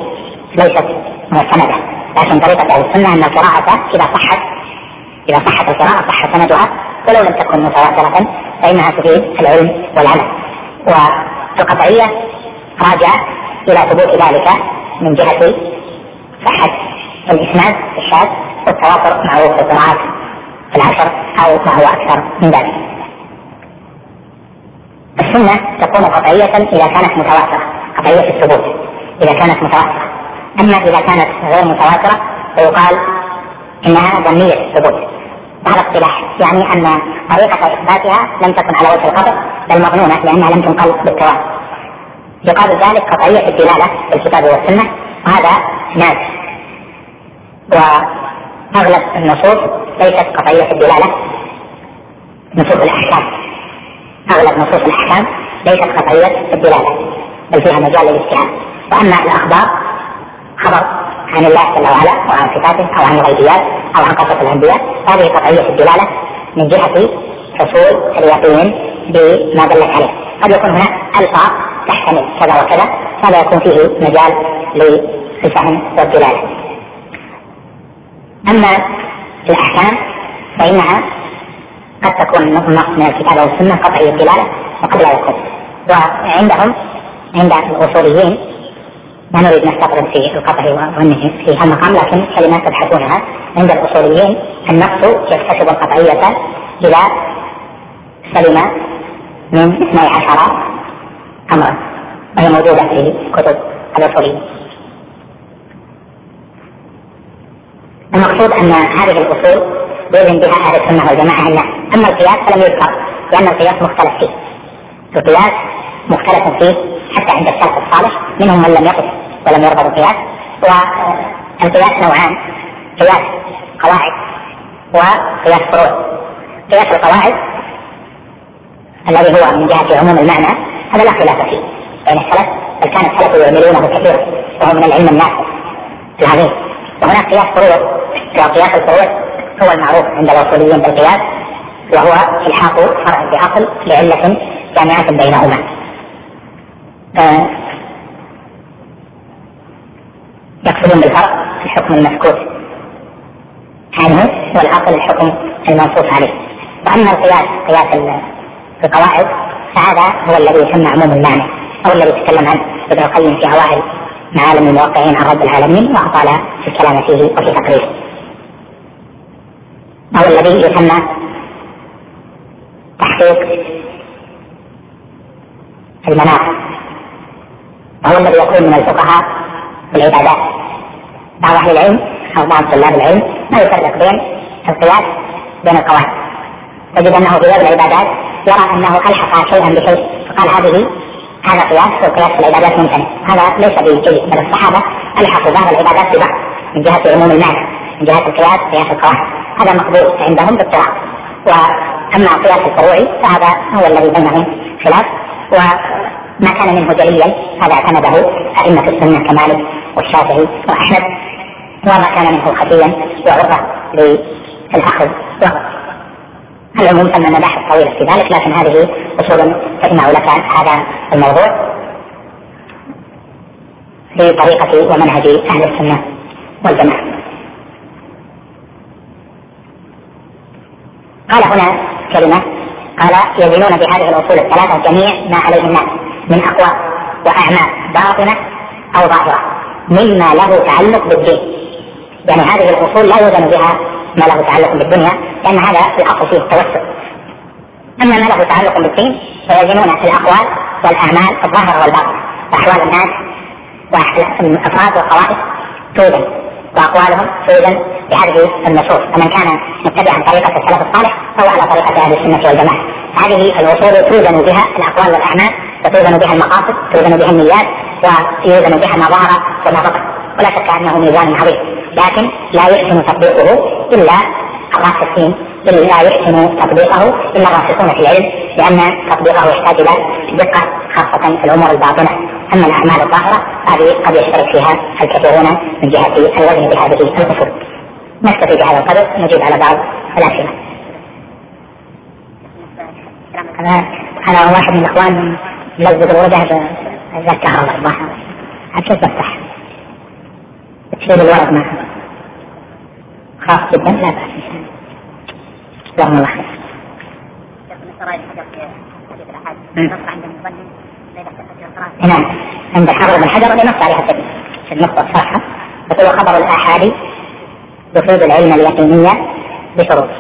ليست معتمدة. لكن طريقة أهل السنة أن القراءة إذا صحت إذا صحت القراءة صح سندها ولو لم تكن متواترة فإنها تفيد العلم والعمل. والقطعية راجعة إلى ثبوت ذلك من جهة صحة الإسناد الشاذ والتواتر معروف في القراءات العشر أو ما هو أكثر من ذلك. السنة تكون قطعية إذا كانت متواترة، قطعية الثبوت إذا كانت متواترة. أما إذا كانت غير متواترة فيقال انها ظنيه الثبوت. هذا اصطلاح يعني أن طريقة إثباتها لم تكن على وجه القطع بل مظنونه لأنها لم تنقل بالتواتر. يقال ذلك قطعية الدلالة في الكتاب والسنة وهذا ناس وأغلب النصوص ليست قطعية الدلالة نصوص الأحكام اغلب نصوص الأحكام ليست قطعيه الدلالة بل فيها مجال للاجتهاد. وأما الأخبار خبر عن الله جل وعلا وعن صفاته أو عن الغيبيات أو عن قصص الأنبياء هذه قطعيه الدلالة من جهة حصول اليقين بما دلت عليه. قد يكون هناك ألفاظ تحتمل كذا وكذا هذا يكون فيه مجال للفهم والدلالة. أما الأحكام فإنها قد تكون نص من الكتاب أو السنة قطعي الدلالة وقد لا يكون. وعندهم عند الأصوليين ما نريد نستطرد في القطع والنهي في المقام لكن كلمات تبحثونها. عند الأصوليين النص يكتسب القطعية اذا سلم من اثني عشر أمرا وهي موجودة في كتب الأصوليين. المقصود أن هذه الأصول يؤذن بها أهل السنة والجماعة الناس أما القياس فلم يذكر لأن القياس مختلف فيه. القياس مختلف فيه حتى عند السلف الصالح منهم من لم يقف ولم يرضى بالقياس والقياس نوعان قياس قواعد وقياس فروع. قياس القواعد الذي هو من جهة عموم المعنى هذا لا خلاف فيه. بين السلف بل كان السلف يعملونه كثيرا وهو من العلم النافع العظيم. وهناك قياس فروع وقياس الفروع. هو المعروف عند الاصوليين بالقياس وهو الحاق فرع بعقل لعله جامعة بينهما. آه يقصدون بالفرق الحكم المسكوت عنه والعقل الحكم المنصوص عليه. وأما القياس قياس القواعد فهذا هو الذي يسمى عموم المعنى أو الذي تكلم عنه. ابن القيم في أوائل معالم الموقعين عن رب العالمين وأطال في الكلام فيه وفي تقريره. أو الذي يسمى تحقيق المناط. وهو الذي يكون من الفقهاء في العبادات. بعض أهل العلم أو بعض طلاب العلم ما يفرق بين القياس بين القواعد. تجد أنه في باب العبادات يرى أنه الحق شيئا بشيء فقال هذه هذا قياس والقياس في العبادات ممتنع هذا ليس بجيد بل الصحابة ألحقوا بعض العبادات ببعض من جهة عموم المعنى من جهة القياس قياس القواعد. هذا مقبول عندهم باضطراب وأما قياس الفروعي فهذا هو الذي بينهم خلاف. وما كان منه جليا هذا أعتمده أئمة السنة كمالك والشافعي وأحمد. وما كان منه خفيا وعرضة للأخذ. العموم ثم مباحث طويلة في ذلك لكن هذه أصول تجمع لك هذا الموضوع. في طريقة ومنهج أهل السنة والجماعة. قال هنا كلمة قال يزنون بهذه الأصول الثلاثة جميع ما عليه الناس من أقوال وأعمال باطنة أو ظاهرة مما له تعلق بالدين. يعني هذه الأصول لا يوزن بها ما له تعلق بالدنيا لأن هذا الأصل فيه التوسل أما ما له تعلق بالدين فيزنون الأقوال والأعمال الظاهرة والباطنة. وأحوال الناس والأفراد والطوائف توزن وأقوالهم توزن بهذه النصوص. فمن كان متبعا طريقة السلف الصالح فهو على طريقة أهل السنة والجماعة. هذه الأصول توزن بها الأقوال والأعمال وتوزن بها المقاصد توزن بها النيات ويوزن بها ما ظهر وما بطن. ولا شك أنه ميزان عظيم. لكن لا يحسن تطبيقه إلا الراسخين الا يحسن تطبيقه الا الراسخون في العلم لأن تطبيقه يحتاج إلى دقة خاصة في الأمور الباطنة. أما الأعمال الظاهرة هذه قد يشترك فيها الكثيرون من جهة الوزن بهذه الأصول. نكتفي بهذا القدر نجيب على بعض الأسئلة. أنا أنا واحد من الإخوان ملزق ذا الكهرباء الظاهر كيف بفتح؟ تشيل الورق معها خاص جدا لا بأس جزاهم الله خير. نعم. عند حرب الحجر لنص عليها في النقطة الصراحة يقول خبر الآحادي يفيد العلم اليقينية بشروط.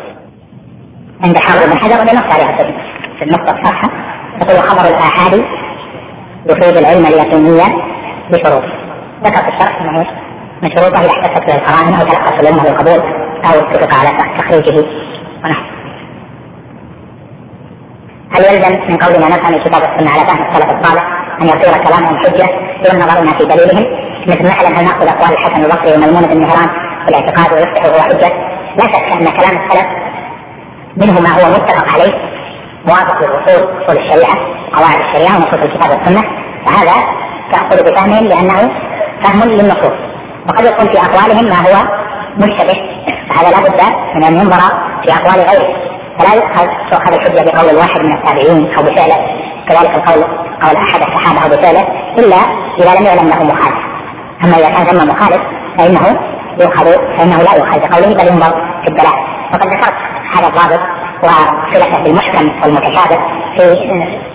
عند حافظ بن حجر لنص عليها في النقطة الصحة يقول خبر الآحاد يفيد العلم اليقينية بشروط. ذكر في الشرح أنه من شروطه إذا احتفت به القرائن أو تلقى الأمة بالقبول أو اتفق على تخريجه. ونحو هل يلزم من قولنا نفهم كتاب السنة على فهم السلف الصالح أن يصير كلامهم حجة دون نظرنا في دليلهم؟ مثل مثلا هل نأخذ أقوال الحسن البصري وميمون بن مهران الاعتقاد ويفتح هو حجة. لا شك أن كلام السلف منه ما هو متفق عليه. موافق للأصول أصول الشريعة قواعد الشريعة ونصوص الكتاب والسنة. فهذا تأخذ بفهمهم لأنه فهم للنصوص. وقد يكون في أقوالهم ما هو مشتبه. فهذا لا بد من أن ينظر في أقوال غيره فلا يؤخذ تؤخذ الحجة بقول الواحد من التابعين أو بفعله؟ كذلك القول قول أحد الصحابة أو بفعله إلا إذا لم يعلم له مخالف. أما إذا كان ثم مخالف فإنه يؤخذ فإنه لا يؤخذ. بقوله بل ينظر في الدلالة وقد ذكرت هذا الضابط وصلته بالمحكم والمتشابه في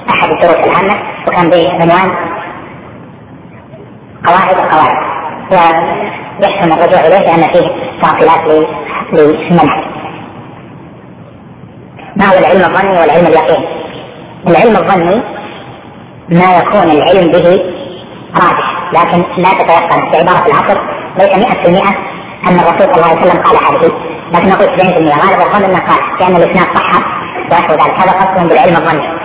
أحد الدروس العامة وكان بعنوان قواعد القواعد. ويحسن الرجوع إليه لأن فيه تعطيلات للمنهج ما هو العلم الظني والعلم اليقين؟ العلم الظني ما يكون العلم به راجح لكن لا تتيقن. بعبارة العصر ليس 100% أن الرسول صلى الله عليه وسلم قال هذه. لكن نقول 90% غالب الظن إنه قال؟ لأن الإسناد صح ونحو ذلك. هذا قصد بالعلم الظني.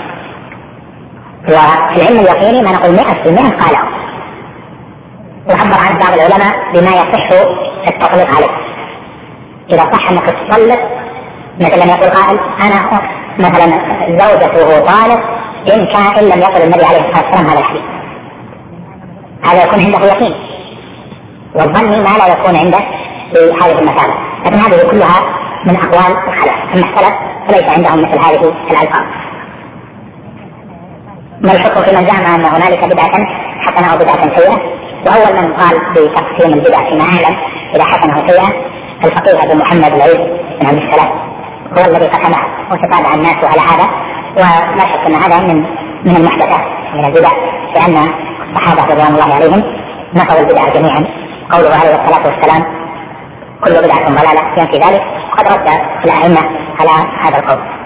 وفي العلم اليقيني ما نقول 100% قاله وعبر عنه بعض العلماء بما يصح التطليق عليه. إذا صح أنك تطلق مثلا يقول قائل أنا مثلا زوجته طالق إن كان إن لم يقل النبي عليه الصلاة والسلام هذا الحديث. هذا يكون عنده يقين. والظن ما لا يكون عنده في هذه المسألة لكن هذه كلها من أقوال الخلف. أما السلف فليس عندهم مثل هذه الألفاظ. ما الحكم في من زعم أن هنالك بدعة حسنة أو بدعة سيئة؟ وأول من قال بتقسيم البدع فيما أعلم إلى حسنة وسيئة الفقيه أبو محمد العيد بن عبد السلام. هو الذي قسمها وتتابع الناس على هذا ولا شك أن هذا من من المحدثات من البدع لأن الصحابة رضوان الله عليهم نفوا البدع جميعا. قوله عليه الصلاة والسلام كل بدعة ضلالة في ذلك. وقد رد الأئمة على هذا القول.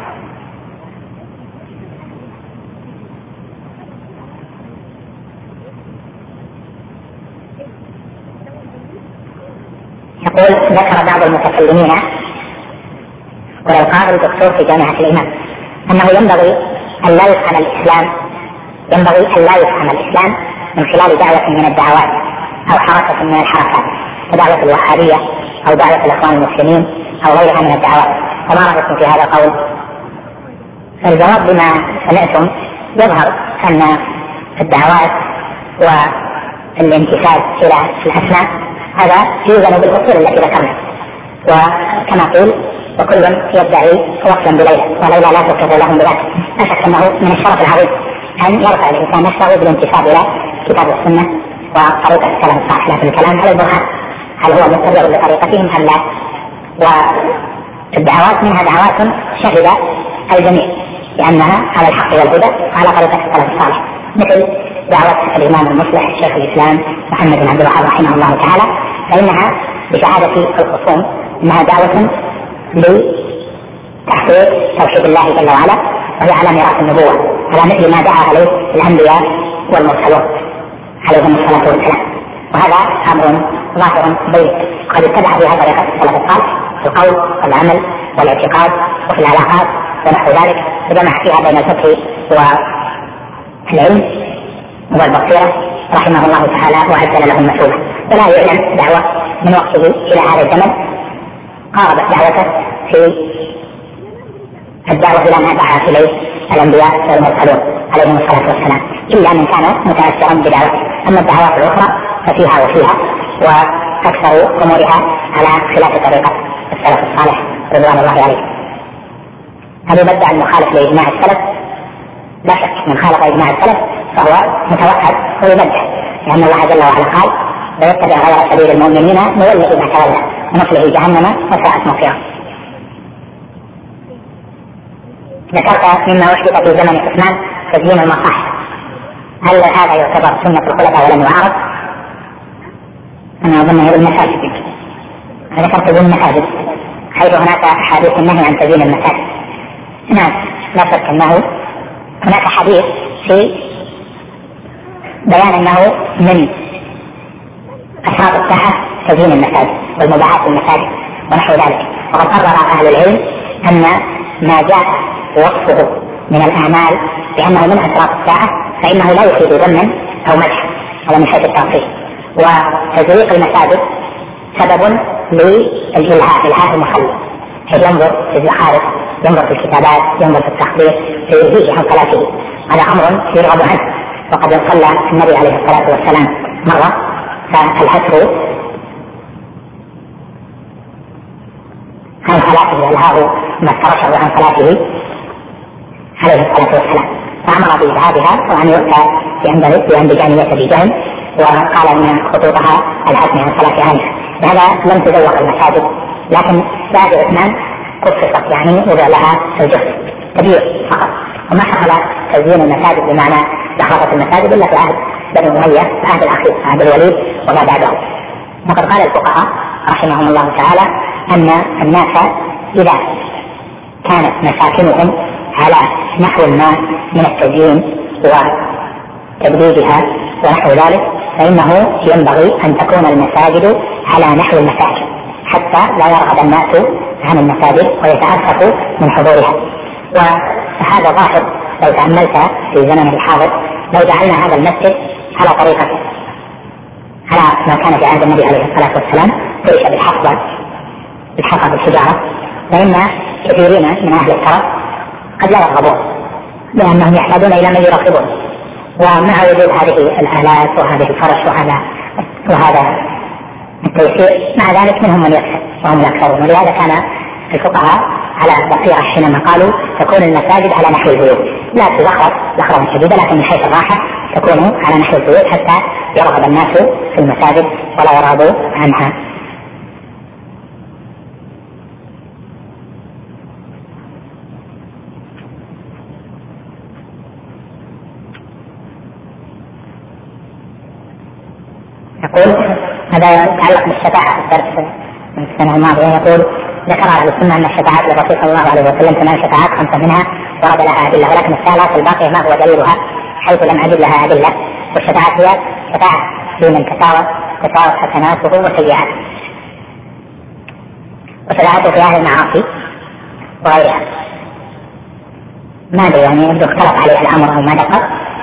يقول ذكر بعض المتكلمين ولو الدكتور في جامعة الإمام. أنه ينبغي أن لا يفهم الإسلام ينبغي أن لا يفهم الإسلام من خلال دعوة من الدعوات أو حركة من الحركات كدعوة الوهابية أو دعوة الإخوان المسلمين أو غيرها من الدعوات. فما رأيكم في هذا القول؟ الجواب بما سمعتم يظهر أن الدعوات والانتساب إلى الأسماء هذا يوزن بالأصول التي ذكرنا. وكما قيل وكل يدعي وصلا بليلى وليلى لا تكر لهم بذلك. لا شك أنه من الشرف العظيم أن يرفع الإنسان نفسه بالانتساب إلى كتاب السنة وطريقة الكلام الصالح لكن الكلام. على البرهان هل هو متبع لطريقتهم؟ ام لا؟ والدعوات منها دعوات شهد الجميع بأنها على الحق والهدى وعلى طريقة السلف الصالح. مثل دعوة الإمام المصلح شيخ الإسلام محمد بن عبد الوهاب رحمه الله تعالى فإنها بشهادة الخصوم أنها دعوة لتحقيق توحيد الله جل وعلا وهي على ميراث النبوة على مثل ما دعا عليه الأنبياء والمرسلون عليهم الصلاة والسلام وهذا أمر ظاهر بين قد اتبع في هذا طريقة السلف الصالح في القول والعمل والاعتقاد وفي العلاقات ونحو ذلك وجمع فيها بين الفقه والعلم والبصيرة رحمه الله تعالى وعجل له المسؤولة ولا يعلم دعوة من وقته إلى هذا الزمن قاربت دعوته في الدعوة إلى ما دعا إليه الأنبياء والمرسلون عليهم الصلاة والسلام إلا من كان متأثرا بدعوته أما الدعوات الأخرى ففيها وفيها وأكثر أمورها على خلاف طريقة السلف الصالح رضوان الله عليه هل يبدع المخالف لإجماع السلف؟ لا شك من خالف إجماع السلف فهو متوحد ويبدع لأن الله جل وعلا قال ويتبع غير سبيل المؤمنين نوله ما تولى ونصله جهنم وساءت مصيره. ذكرت مما أحدث في زمن عثمان تزيين المصاحف. هل هذا يعتبر سنة الخلفاء ولم يعارض؟ أنا أظن هي المساجد ذكرت تزيين المساجد حيث هناك أحاديث النهي عن تزيين المساجد. نعم لا شك أنه هناك حديث في بيان أنه من اشراط الساعة تزيين المساجد والمباحات المساجد ونحو ذلك. وقد قرر أهل العلم أن ما جاء وصفه من الأعمال بأنه من اشراط الساعة فإنه لا يفيد ذما أو مدحا هذا من حيث التنصيص وتزويق المساجد سبب للالهاء الهاء المخلد حيث ينظر في الزخارف ينظر في الكتابات ينظر في التخطيط فيلهيه عن صلاته. هذا أمر يرغب عنه. وقد صلى النبي عليه الصلاة والسلام مرة فالحسر عن صلاته ألهاه ما افترشه عن صلاته؟ عليه الصلاة والسلام. فأمر بإذهابها وأن يؤتى بأنبجانية بجهل وقال أن خطوطها الحسن عن صلاة عنها لهذا لم تزوق المساجد لكن بعد عثمان قصصت يعني وضع لها الجهد. كبير فقط. وما حصل تزيين المساجد بمعنى زخرفة المساجد إلا في عهد بني أمية في عهد الأخير عهد الوليد وما بعده. وقد قال الفقهاء رحمهم الله تعالى أن الناس إذا كانت مساكنهم على نحو ما من التزيين وتبديدها ونحو ذلك فإنه ينبغي أن تكون المساجد على نحو المساكن حتى لا يرغب الناس عن المساجد ويتأسفوا من حضورها. وهذا ظاهر لو تأملت في زمن الحاضر لو جعلنا هذا المسجد على طريقة على ما كان في عهد النبي عليه الصلاة والسلام ليس بالحصبة بالحصى بالحجارة. فإن كثيرين من أهل الترف قد لا يرغبون لأنهم يحتاجون إلى من يراقبون. ومع وجود هذه الآلات وهذه الفرش وهذا وهذا التيسير مع ذلك منهم من يكسب وهم الأكثرون ولهذا كان الفقهاء على بصيرة حينما قالوا تكون المساجد على نحو البيوت. لا تزخرف زخرفا شديدا لكن من حيث الراحة تكون على نحو البيوت حتى يرغب الناس في المساجد ولا يرغبوا عنها. يقول هذا يتعلق بالشفاعة في الدرس؟ من السنة الماضية يقول ذكر أهل السنة أن الشفاعات للرسول صلى الله عليه وسلم ثمان شفاعات خمسة منها ورد لها أدلة ولكن الثلاث الباقية ما هو دليلها حيث لم أجد لها أدلة. والشفاعة هي شفاعة في من تساوت حسناته وسيئاته. وشفاعته في أهل المعاصي وغيرها. ما أدري يعني؟ يبدو اختلف عليه الأمر أو ما ذكر.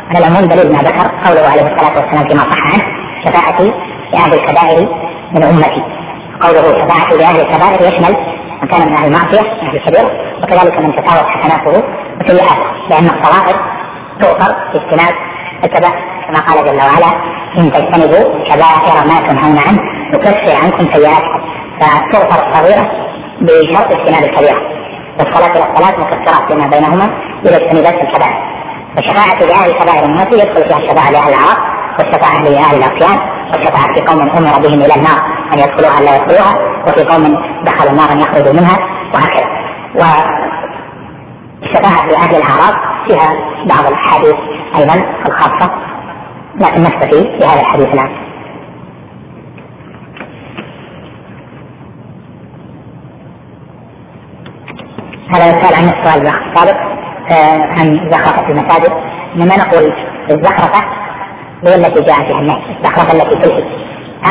على العموم دليل ما ذكر قوله عليه الصلاة والسلام فيما صح عنه شفاعتي لأهل الكبائر من أمتي. قوله شفاعتي لأهل الكبائر يشمل من كان من أهل المعصية أهل الكبيرة وكذلك من تساوت حسناته وسيئاته لأن الصغائر تغفر في اجتناب الكبائر كما قال جل وعلا إن تجتنبوا كبائر ما تنهون عنه نكفر عنكم سيئاتكم فتغفر الصغيرة بشرط اجتناب الكبيرة والصلاة إلى الصلاة مكفرات فيما بينهما إذا اجتنبت الكبائر فشفاعة لأهل الكبائر أمتي يدخل فيها الشفاعة لأهل العراق والشفاعة لأهل العصيان والشفاعة في قوم أمر بهم إلى النار أن يدخلوها لا يدخلوها وفي قوم دخلوا النار أن يخرجوا منها وهكذا. والشفاعة لأهل الأعراض فيها بعض الأحاديث أيضا الخاصة لكن نكتفي بهذا الحديث الآن. هذا يسأل عن السؤال السابق آه، عن زخرفة المساجد. إنما نقول الزخرفة هي التي جاء فيها النهي الزخرفة التي تلهي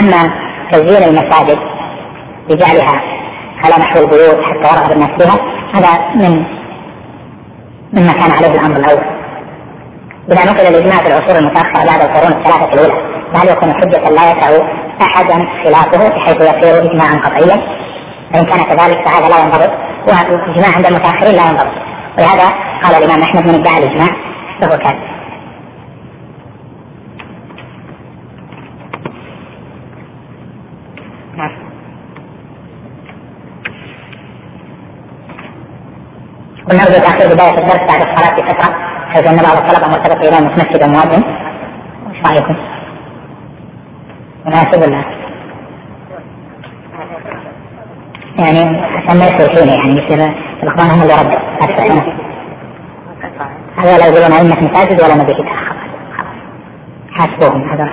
أما تزيين المساجد بجعلها على نحو البيوت حتى يرغب الناس بها هذا من مما كان عليه الأمر الأول. إذا نقل الإجماع في العصور المتأخرة بعد القرون الثلاثة الأولى فهل يكون حجة لا يسع أحدا خلافه بحيث يصير اجماعا قطعيا؟ فإن كان كذلك فهذا لا ينضبط والاجماع عند المتأخرين لا ينضبط. ولهذا قال الإمام أحمد من ادعى الإجماع فهو كاذب. ونرجو تأخير بداية الدرس بعد الصلاة بفتره حيث أن بعض الطلبة مرتبط إلى مسجد مؤذن إيش رأيكم؟ مناسب ولا؟ يعني عشان ما يصير فينا يعني يصير الأخوان هم اللي ردوا هذا لا يقولون انك مساجد ولا نبي يتاخر حاسبوهم هذا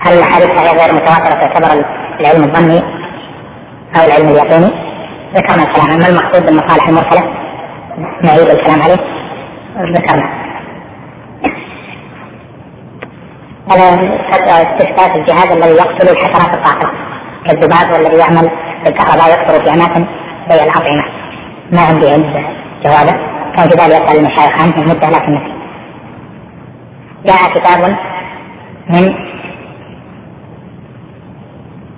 هل الأحاديث هي غير متواترة تعتبر العلم الظني أو العلم اليقيني؟ ذكرنا الكلام. ما المقصود بالمصالح المرسلة؟ نعيد الكلام عليه. ذكرنا. استثبات الجهاز الذي يقتل الحشرات الطاقة كالذباب والذي يعمل بالكهرباء يقتل في أماكن زي الأطعمة. ما عندي عند جوابه؟ كان في بالي أسأل المشايخ عنه مدة لكن نسي جاء كتاب من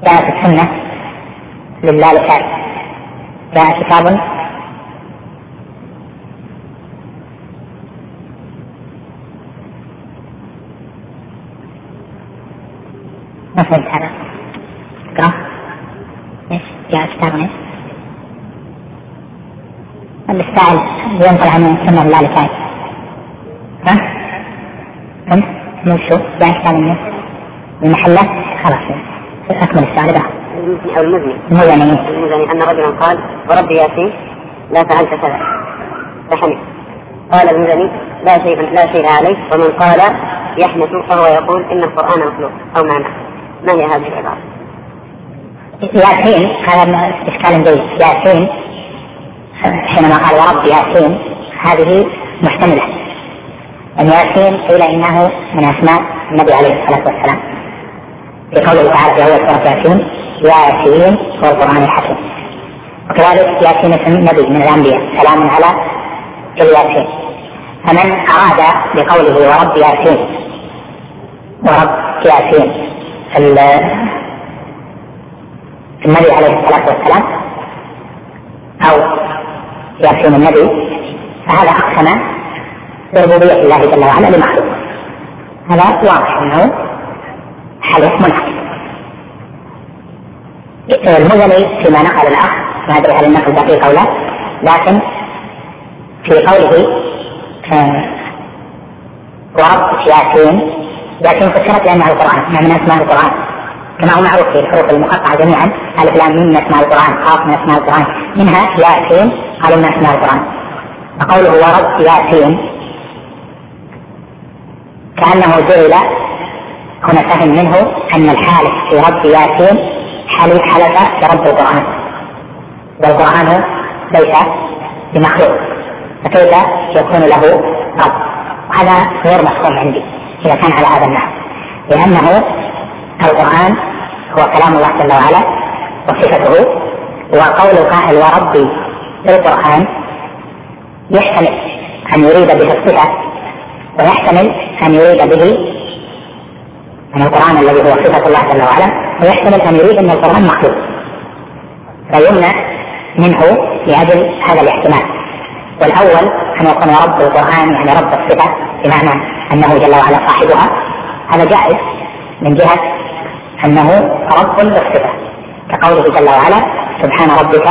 جاءت السنة لله لشارك جاء كتاب ما فهمت هذا اقرا إيش؟ جاء كتاب إيش؟ السائل ينقل عن سنة الله لسائل ها؟ فهمت؟ من شو؟ جاء كتاب من المحلة خلاص أكمل السؤال ده المزني المزني المزني أن رجلا قال وربي ياسين لا فعلت كذا فحمد. قال المزني لا شيء لا شيء عليه. ومن قال يحنث فهو يقول إن القرآن مخلوق أو معنى ما هي هذه العبارة؟ ياسين هذا إشكال جيد. ياسين حينما قال ورب ياسين هذه محتملة. أن ياسين قيل إنه من أسماء النبي عليه الصلاة والسلام. في قوله تعالى في اول سورة ياسين ياسين والقران الحكيم. وكذلك ياسين اسم نبي من الأنبياء. سلام على الياسين فمن أراد بقوله ورب ياسين ورب ياسين النبي عليه الصلاة والسلام. أو ياسين النبي. فهذا أقسم بربوبية الله جل وعلا لمخلوق. هذا واضح أنه حلف منعقد المزني فيما نقل الأخ ما أدري هل النقل دقيق أو لا لكن في قوله آه ورب ياسين ياسين فسرت لأنه القرآن ما من أسماء القرآن. كما هو معروف في الحروف المقطعة جميعا ألف لام من أسماء القرآن قاف من أسماء القرآن. منها ياسين قالوا من أسماء القرآن. فقوله ورب ياسين كأنه جعل هنا فهم منه أن الحالف في رب ياسين حلف حلف برب القرآن. والقرآن ليس بمخلوق فكيف يكون له رب؟ وهذا غير مفهوم عندي إذا كان على هذا النحو لأنه القرآن هو كلام الله جل وعلا وصفته وقول قائل وربي القران يحتمل أن يريد به الصفة ويحتمل أن يريد به من القرآن الذي هو صفة الله جل وعلا ويحتمل أن يريد أن القرآن مخلوق. فيمنع منه لأجل هذا الاحتمال. والأول أن يكون رب القرآن يعني رب الصفة بمعنى أنه جل وعلا صاحبها. هذا جائز من جهة أنه رب للصفة كقوله جل وعلا سبحان ربك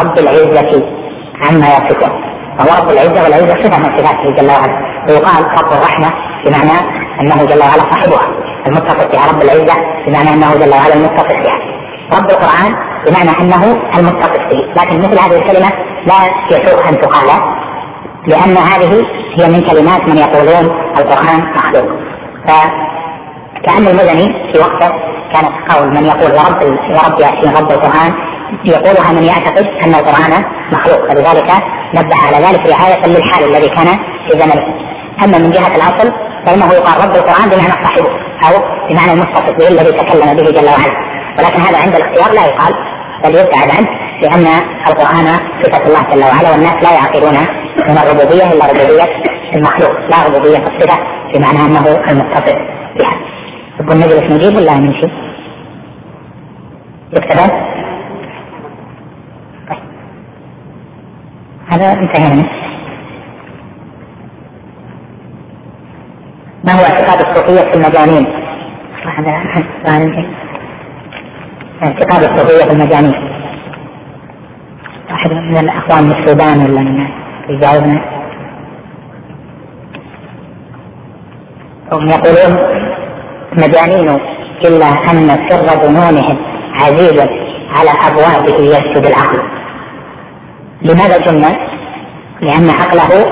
رب العزة عما يصفون. فهو رب العزة والعزة صفة من صفاته جل وعلا. ويقال رب الرحمة بمعنى أنه جل وعلا صاحبها المتصف بها رب العزة بمعنى أنه جل وعلا المتصف بها رب القرآن بمعنى أنه المتصف به لكن مثل هذه الكلمة لا يسوء أن تقال لأن هذه هي من كلمات من يقولون القرآن مخلوق. فكأن المدني في وقته كانت قول من يقول يا رب يا رب ياسين رب القرآن يقولها من يعتقد أن القرآن مخلوق. فلذلك نبه على ذلك رعاية للحال الذي كان في زمنه. أما من جهة الأصل فإنه يقال رب القرآن بمعنى صاحبه أو بمعنى المتصف به الذي تكلم به جل وعلا. ولكن هذا عند الاختيار لا يقال. بل يبتعد عنه لأن القرآن صفة الله جل وعلا والناس لا يعقلون من الربوبية الا ربوبيه المخلوق لا ربوبية الصفه بمعنى أنه المتصف بها. تبغى نجلس نجيب ولا نمشي؟ يكتبان؟ طيب. هذا انتهينا ما هو اعتقاد الصوفية في المجانين؟ هذا اعتقاد الصوفية في المجانين واحد من الأخوان من السودان ولا من يجاوبنا؟ هم يقولون مجانين إلا أن سر ظنونهم عزيز على أبوابه يسجد العقل. لماذا جن؟ لأن عقله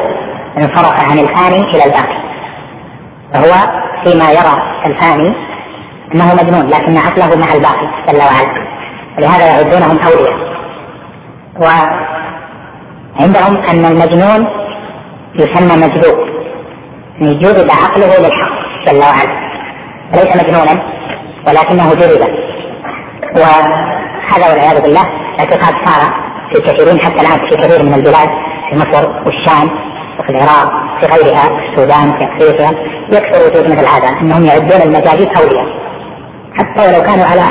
انصرف عن الفاني إلى الباقي. فهو فيما يرى الفاني انه مجنون لكن عقله مع الباقي جل وعلا. ولهذا يعدونهم أولياء. وعندهم أن المجنون يسمى مجذوب. يعني جذب عقله للحق جل وعلا. وليس مجنونا ولكنه جذب. وهذا والعياذ بالله اعتقاد صار في كثيرين حتى الآن في كثير من البلاد في مصر والشام وفي العراق في غيرها في السودان في أفريقيا يكثر وجود مثل هذا إنهم يعدون المجاجيد أولياء. حتى ولو كانوا على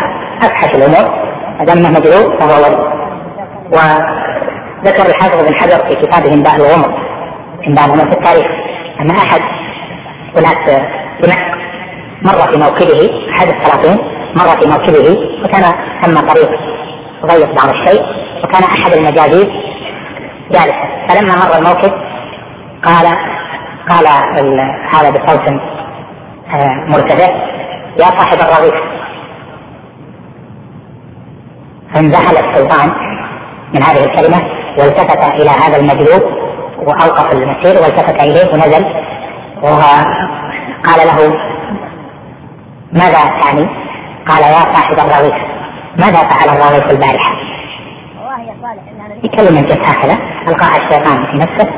أفحش الأمور ما دام انه مجروب فهو ولي وذكر الحافظ بن حجر في كتابه انباء الغمر انباء الغمر في التاريخ. ان أحد هناك دمشق مر في موكبه أحد السلاطين مر في موكبه وكان ثم طريق ضيق بعض الشيء وكان أحد المجاجيد جالسا. فلما مر الموكب قال قال هذا بصوت آه، مرتفع. يا صاحب الرغيف فانزحل السلطان من هذه الكلمة والتفت إلى هذا المجلوب وأوقف المسير والتفت إليه ونزل وقال له ماذا تعني؟ قال يا صاحب الرغيف ماذا فعل الرغيف البارحة؟ كلمة جت هكذا ألقاها الشيطان في نفسه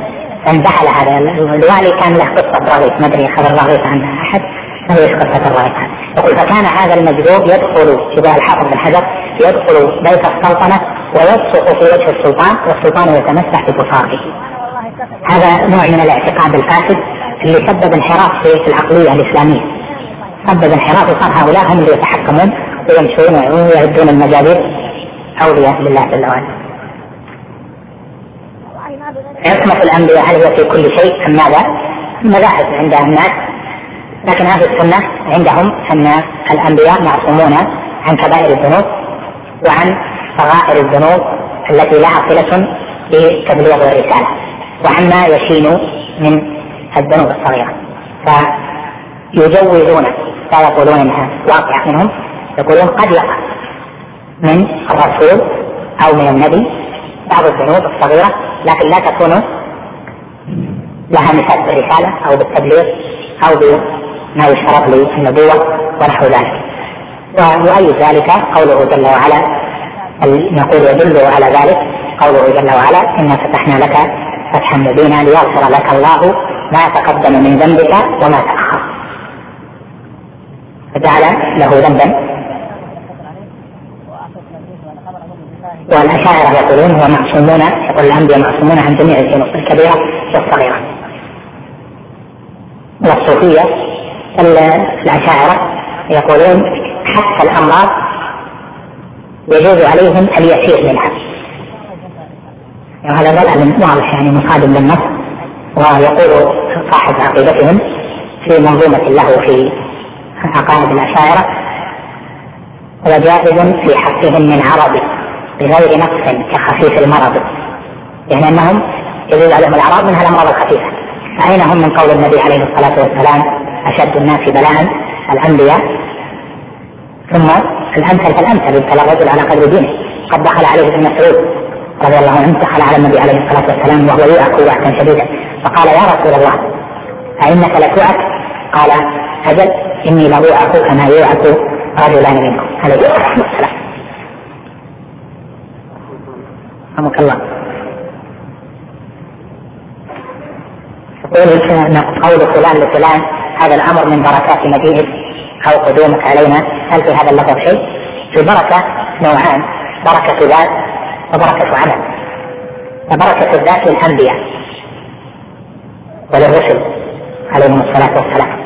فانزحل هذا الوالي كان له قصة الرغيف ما أدري خبر الرغيف عن أحد فهو قصة الرغيف يقول فكان هذا المجذوب يدخل إذا الحافظ بن حجر يدخل بيت السلطنة ويبصق في وجه السلطان والسلطان يتمسح ببصاقه هذا نوع من الاعتقاد الفاسد اللي سبب انحراف في العقلية الإسلامية. سبب انحراف وصار هؤلاء هم اللي يتحكمون ويمشون ويعدون المجاذيب. أولياء لله جل وعلا عصمة الأنبياء هل هي في كل شيء أم ماذا؟ مباحث عند الناس. لكن أهل السنة عندهم أن الأنبياء معصومون عن كبائر الذنوب وعن صغائر الذنوب التي لها صلة بتبليغ الرسالة وعما يشين من الذنوب الصغيرة. فيجوزون لا يقولون إنها واقعة منهم. يقولون قد يقع من الرسول أو من النبي بعض الذنوب الصغيرة لكن لا تكون لها مثال بالرسالة أو بالتبليغ أو بما يشترط للنبوة ونحو ذلك. ويؤيد ذلك قوله جل وعلا نقول يدل على ذلك قوله جل وعلا إنا فتحنا لك فتحا مبينا ليغفر لك الله ما تقدم من ذنبك وما تأخر. فجعل له ذنبا. والأشاعرة يقولون هو معصومون يقول الأنبياء معصومون عن جميع الذنوب الكبيرة والصغيرة. والصوفية الأشاعرة يقولون حتى الأمراض يجوز عليهم اليسير منها يعني هذا لا واضح يعني مصادم للنص. ويقول صاحب عقيدتهم في منظومة له في عقائد الأشاعرة وجائز في حقهم من عرض بغير نقص كخفيف المرض. يعني أنهم يجوز عليهم الأعراض منها الأمراض الخفيفة فأين هم من قول النبي عليه الصلاة والسلام؟ أشد الناس بلاء الأنبياء. ثم الأمثل فالامثل يبتلى الرجل على قدر دينه. قد دخل عليه ابن مسعود رضي الله عنه دخل على النبي عليه الصلاة والسلام وهو يؤك وعكا شديدا فقال يا رسول الله أئنك لتؤك؟ قال أجل إني لأوعك كما يوعك رجلان منكم. عليه الصلاة والسلام. رحمك الله. يقول قول فلان لفلان هذا الأمر من بركات مجيئك أو قدومك علينا. هل في هذا اللفظ شيء؟ في بركة نوعان بركة ذات وبركة عمل. فبركة الذات للأنبياء وللرسل عليهم الصلاة والسلام.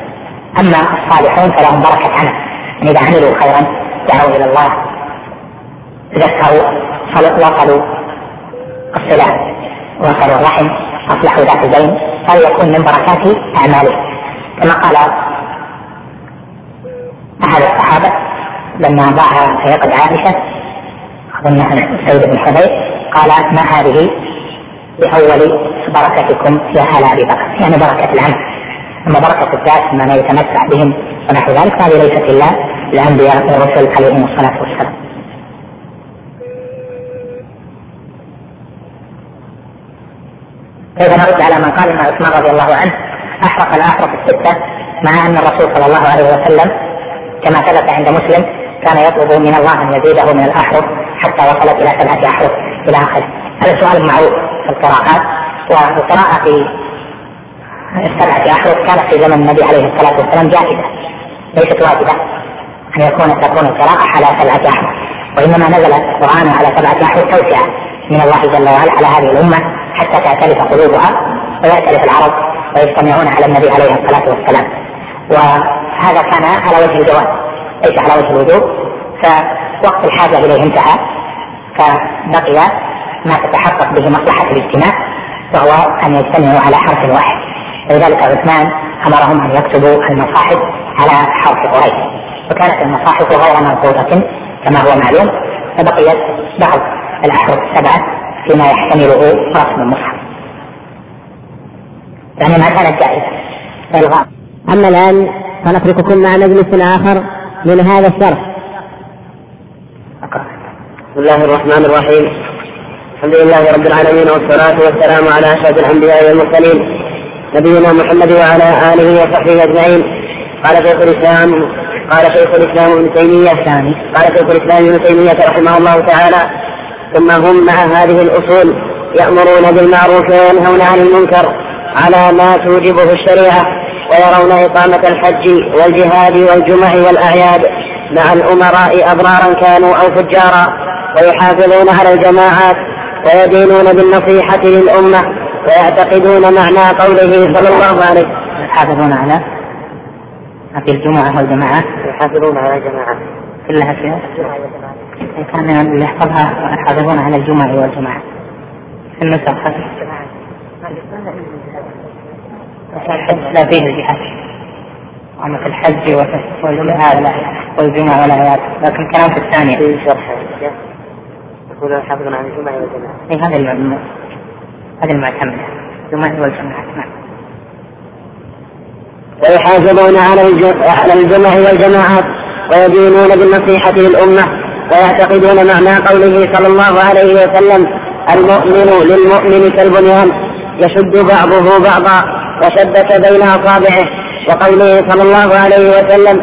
أما الصالحون فلهم بركة عمل. يعني إذا عملوا خيرا دعوا إلى الله. ذكروا وصلوا الصلاة وصلوا الرحم أصلحوا ذات البين. هذا يكون من بركات أعمالهم. كما قال أحد الصحابة لما ضاع في عقد عائشة أظنها سيد بن حبيب قال ما هذه بأول بركتكم يا آل أبي بكر؟ يعني بركة العمل أما بركة الذات ما يتمتع بهم ونحو ذلك هذه ليست إلا الأنبياء والرسل عليهم الصلاة والسلام. كيف نرد على من قال إن عثمان رضي الله عنه أحرق الاحرف الستة مع أن الرسول صلى الله عليه وسلم كما ثبت عند مسلم كان يطلب من الله أن يزيده من الاحرف حتى وصلت إلى سبعة أحرف إلى آخره. هذا سؤال معروف في القراءات والقراءة في السبعة أحرف كانت في زمن النبي عليه الصلاة والسلام جائزة ليست واجبة أن يكون تكون القراءة على سبعة أحرف وإنما نزل القرآن على سبعة أحرف توسعة من الله جل وعلا على هذه الأمة حتى تعترف قلوبها ويعترف العرب. ويجتمعون على النبي عليه الصلاة والسلام. وهذا كان على وجه الجواز ليس على وجه الوجوب. فوقت الحاجة إليه انتهى فبقي ما تتحقق به مصلحة الاجتماع وهو أن يجتمعوا على حرف واحد. ولذلك عثمان أمرهم أن يكتبوا المصاحف على حرف قريش. وكانت المصاحف غير منقوطة كما هو معلوم فبقيت بعض الأحرف السبعة فيما يحتمله رسم المصحف. يعني ما كانت جائزة. إلغاء أما الآن فنترككم مع مجلس آخر من هذا الشرح. بسم الله الرحمن الرحيم. الحمد لله رب العالمين والصلاة والسلام على أشرف الأنبياء والمرسلين. نبينا محمد وعلى آله وصحبه أجمعين. قال شيخ الإسلام قال شيخ الإسلام ابن تيمية قال شيخ الإسلام ابن تيمية رحمه الله تعالى. ثم هم مع هذه الأصول يأمرون بالمعروف وينهون عن المنكر. على ما توجبه الشريعة ويرون إقامة الحج والجهاد والجمع والأعياد مع الأمراء أبرارا كانوا أو فجارا ويحافظون على الجماعات ويدينون بالنصيحة للأمة ويعتقدون معنى قوله صلى الله عليه وسلم. يحافظون على في الجمعة والجماعات يحافظون على الجماعات كلها فيها كان اللي يحفظها يحافظون على الجمع والجماعة. في النسخ. الحج لا فيه الجهاد أما في الحج والجهاد والجمع والأعياد لكن كلام في الثانية. في شرح يقولون يحافظون على الجمع والجماعة إيه هذا هذه المعتمدة الجمع والجماعة نعم. ويحافظون على على الجمع والجماعات ويدينون بالنصيحة للأمة ويعتقدون معنى قوله صلى الله عليه وسلم المؤمن للمؤمن كالبنيان يشد بعضه بعضا. وشبك بين أصابعه وقوله صلى الله عليه وسلم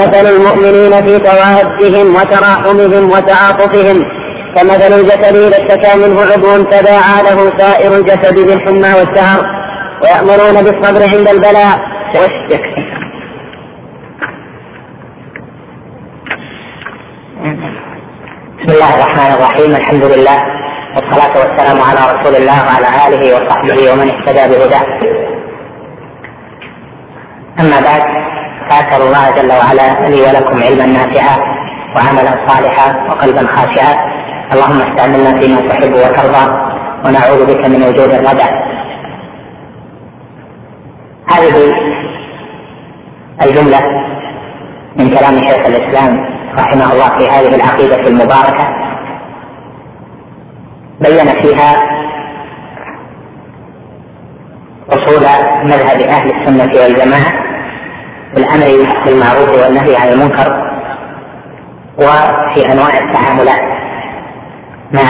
مثل المؤمنين في توادهم وتراحمهم وتعاطفهم كمثل الجسد إذا اشتكى منه عضو تداعى له سائر الجسد بالحمى والسهر ويأمرون بالصبر عند البلاء. والشك بسم الله الرحمن الرحيم الحمد لله والصلاة والسلام على رسول الله وعلى آله وصحبه ومن اهتدى بهداه. أما بعد فأسأل الله جل وعلا لي ولكم علما نافعا وعملا صالحا وقلبا خاشعا. اللهم استعملنا فيما تحب وترضى ونعوذ بك من وجود الردى هذه الجملة من كلام شيخ الإسلام رحمه الله في هذه العقيدة المباركة. بين فيها أصول مذهب أهل السنة والجماعة. بالأمر بالمعروف والنهي عن المنكر وفي أنواع التعاملات مع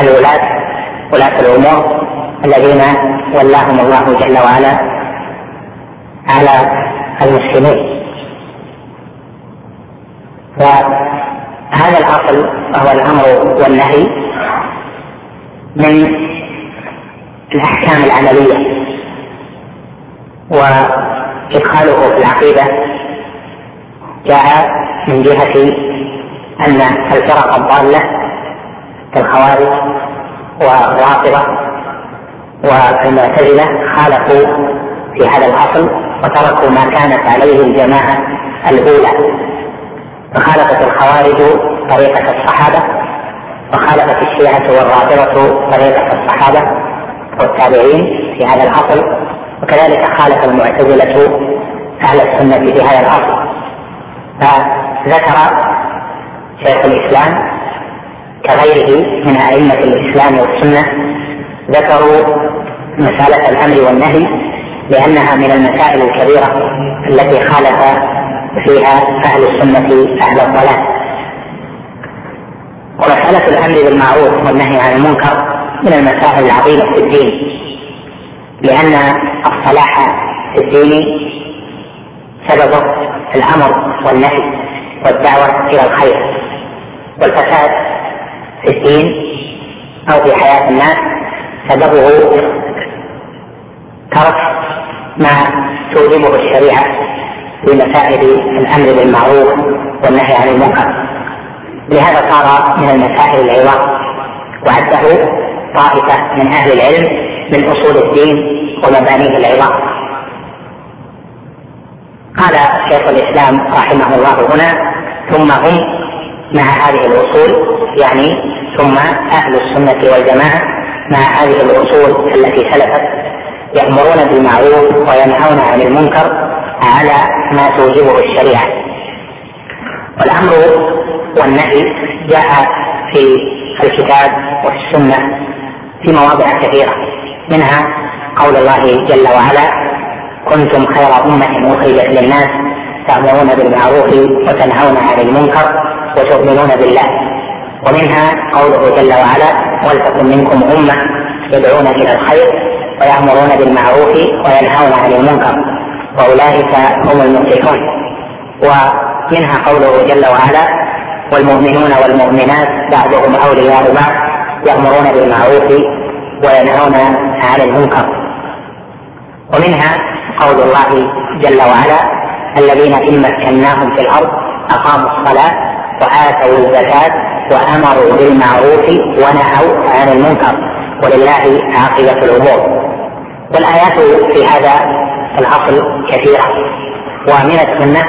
الولاة ولاة الأمور الذين ولاهم الله جل وعلا على المسلمين. وهذا الأصل وهو الأمر والنهي من الأحكام العملية. وادخاله في العقيدة جاء من جهة أن الفرق الضالة كالخوارج والرافضة والمعتزلة خالفوا في هذا الأصل وتركوا ما كانت عليه الجماعة الأولى. فخالفت الخوارج طريقة الصحابة وخالفت الشيعة والرافضة طريقة الصحابة والتابعين في هذا الأصل. وكذلك خالف المعتزلة أهل السنة في هذا الأصل فذكر شيخ الإسلام كغيره من أئمة الإسلام والسنة ذكروا مسألة الأمر والنهي لأنها من المسائل الكبيرة التي خالف فيها أهل السنة أهل الضلال. ومسألة الأمر بالمعروف والنهي عن المنكر من المسائل العظيمة في الدين. لأن الصلاح في الدين سببه الأمر والنهي والدعوة إلى الخير والفساد في الدين أو في حياة الناس. سببه ترك ما توجبه الشريعة في مسائل الأمر بالمعروف والنهي عن المنكر. لهذا صار من المسائل العظام وعده طائفة من أهل العلم من أصول الدين ومبانيه العظام. قال شيخ الإسلام رحمه الله هنا ثم هم مع هذه الأصول يعني ثم أهل السنة والجماعة مع هذه الأصول التي سلفت يأمرون بالمعروف وينهون عن المنكر على ما توجبه الشريعة. والأمر والنهي جاء في الكتاب والسنة في مواضع كثيرة منها قول الله جل وعلا كنتم خير أمة أخرجت للناس تأمرون بالمعروف وتنهون عن المنكر وتؤمنون بالله. ومنها قوله جل وعلا ولتكن منكم أمة يدعون إلى الخير ويأمرون بالمعروف وينهون عن المنكر وأولئك هم المفلحون. ومنها قوله جل وعلا والمؤمنون والمؤمنات بعضهم أولياء بعض يأمرون بالمعروف وينهون عن المنكر. ومنها قول الله جل وعلا الذين إن مكناهم في الأرض أقاموا الصلاة وآتوا الزكاة وأمروا بالمعروف ونهوا عن المنكر. ولله عاقبة الأمور. والآيات في هذا الأصل كثيرة. ومن السنة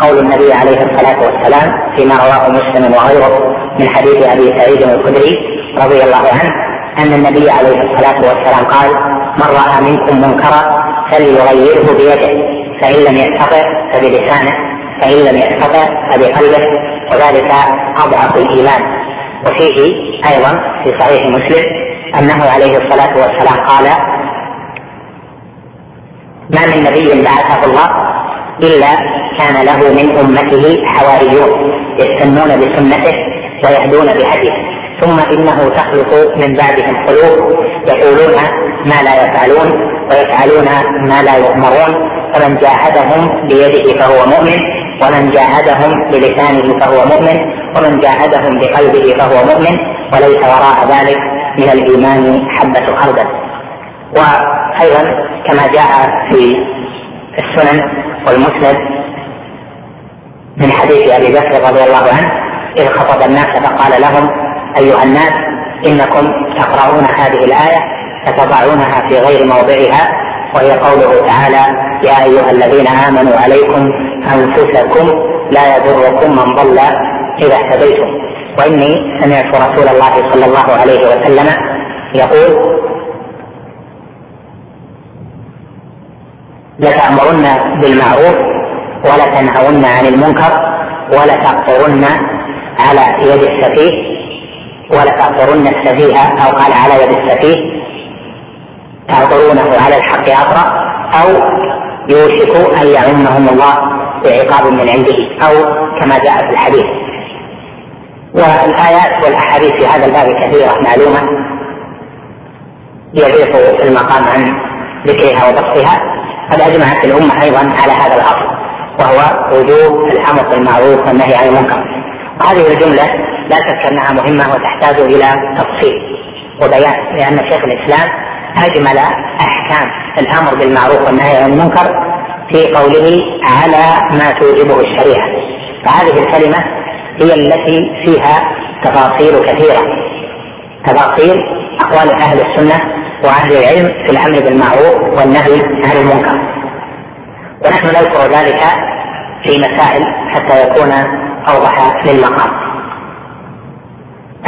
قول النبي عليه الصلاة والسلام فيما رواه مسلم وغيره من حديث أبي سعيد الخدري رضي الله عنه أن النبي عليه الصلاة والسلام قال من رأى منكم منكرا فليغيره بيده فإن لم يستطع فبلسانه فإن لم يستطع فبقلبه وذلك أضعف الإيمان. وفيه أيضا في صحيح مسلم أنه عليه الصلاة والسلام قال ما من نبي بعثه الله إلا كان له من أمته حواريون يستنون بسنته ويهدون بهديه. ثم إنه تخلق من بعدهم قلوب يقولون ما لا يفعلون ويفعلون ما لا يؤمرون. فمن جاهدهم بيده فهو مؤمن ومن جاهدهم بلسانه فهو مؤمن ومن جاهدهم بقلبه فهو مؤمن. وليس وراء ذلك من الإيمان حبة خردل. وأيضا كما جاء في السنن والمسند من حديث أبي بكر رضي الله عنه إذ خطب الناس فقال لهم أيها الناس إنكم تقرؤون هذه الآية فتضعونها في غير موضعها وهي قوله تعالى يا أيها الذين آمنوا عليكم أنفسكم لا يضركم من ضل إذا اهتديتم. وإني سمعت رسول الله صلى الله عليه وسلم يقول لتأمرن بالمعروف ولتنهون عن المنكر ولتقطرن على يد السفيه ولتقطرن السفيه أو قال على يد السفيه تعطرونه على الحق أقرأ أو يوشك أن يعمهم الله بعقاب من عنده أو كما جاء في الحديث. والآيات والأحاديث في هذا الباب كثيرة معلومة يضيق المقام عن ذكرها وبسطها قد أجمعت الأمة أيضا على هذا الأصل وهو وجوب الأمر بالمعروف والنهي عن المنكر. وهذه الجملة لا شك أنها مهمة وتحتاج إلى تفصيل وبيان لأن شيخ الإسلام أجمل أحكام الأمر بالمعروف والنهي عن المنكر في قوله على ما توجبه الشريعة. فهذه الكلمة هي التي فيها تفاصيل كثيرة. تفاصيل أقوال أهل السنة وأهل العلم في الأمر بالمعروف والنهي عن المنكر. ونحن نذكر ذلك في مسائل حتى يكون أوضح للمقام.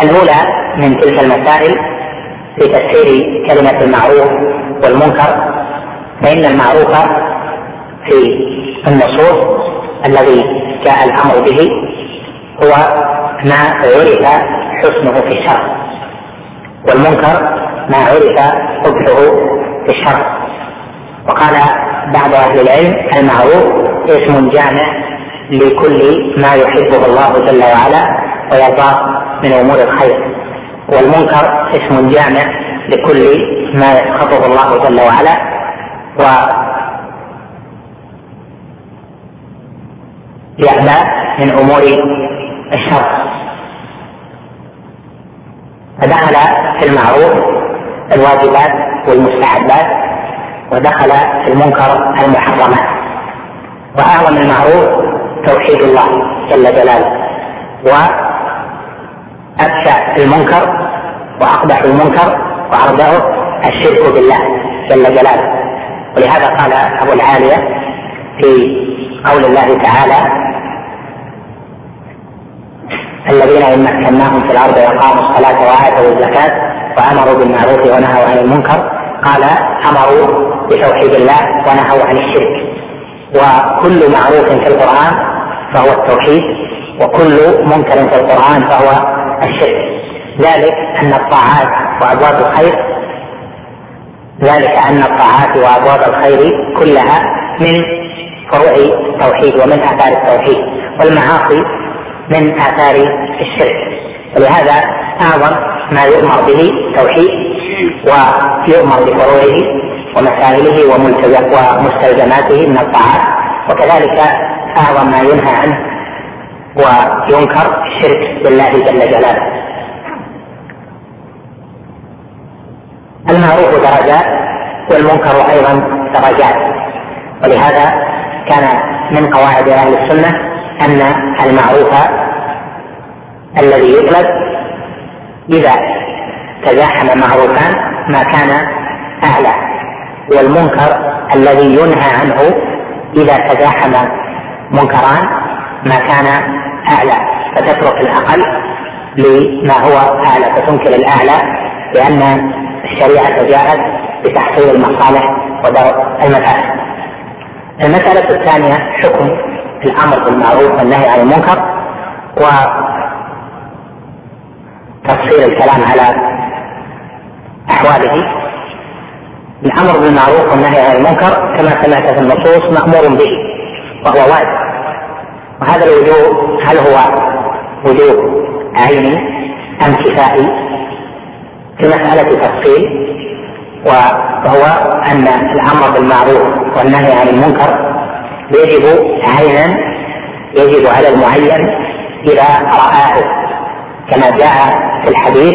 الأولى من تلك المسائل في تفسير كلمة المعروف والمنكر فإن المعروف في النصوص الذي جاء الأمر به هو ما عرف حسنه في الشرع والمنكر ما عرف قبحه في الشرع. وقال بعض أهل العلم المعروف اسم جامع لكل ما يحبه الله جل وعلا ويرضاه من أمور الخير. والمنكر اسم جامع لكل ما يسخطه الله جل وعلا. و يأبى من أمور الشر. فدخل في المعروف الواجبات والمستحبات ودخل في المنكر المحرمات. وأعظم المعروف توحيد الله جل جلاله. أبشع المنكر وأقبح المنكر وأرجعه الشرك بالله جل جلاله. ولهذا قال أبو العالية في قول الله تعالى الذين إن مكناهم في الأرض وأقاموا الصلاة وآتوا الزكاة وأمروا بالمعروف ونهوا عن المنكر قال أمروا بتوحيد الله ونهوا عن الشرك. وكل معروف في القرآن فهو التوحيد وكل منكر في القرآن فهو الشرك. ذلك أن الطاعات وأبواب الخير ذلك أن الطاعات وأبواب الخير كلها من فروع التوحيد ومن آثار التوحيد والمعاصي من آثار الشرك. ولهذا أعظم ما يؤمر به توحيد ويؤمر بفروعه ومسائله ومستلزماته من الطاعات. وكذلك أعظم ما ينهى عنه وينكر الشرك بالله جل جلاله. المعروف درجات والمنكر أيضا درجات. ولهذا كان من قواعد أهل السنة أن المعروف الذي يطلب إذا تزاحم معروفان ما كان اعلى والمنكر الذي ينهى عنه إذا تزاحم منكران ما كان أعلى فتترك الأقل لما هو أعلى فتنكر الأعلى لأن الشريعة جاءت بتحصيل المصالح ودرء المفاسد. المسألة الثانية حكم الأمر بالمعروف والنهي عن المنكر وتفصيل الكلام على أحواله الأمر بالمعروف والنهي عن المنكر كما سمعت في النصوص مأمور به وهو واجب وهذا الوجوب هل هو وجوب عيني أم كفائي في مسألة تفصيل وهو أن الأمر بالمعروف والنهي عن المنكر يجب عينا يجب على المعين إذا رآه. كما جاء في الحديث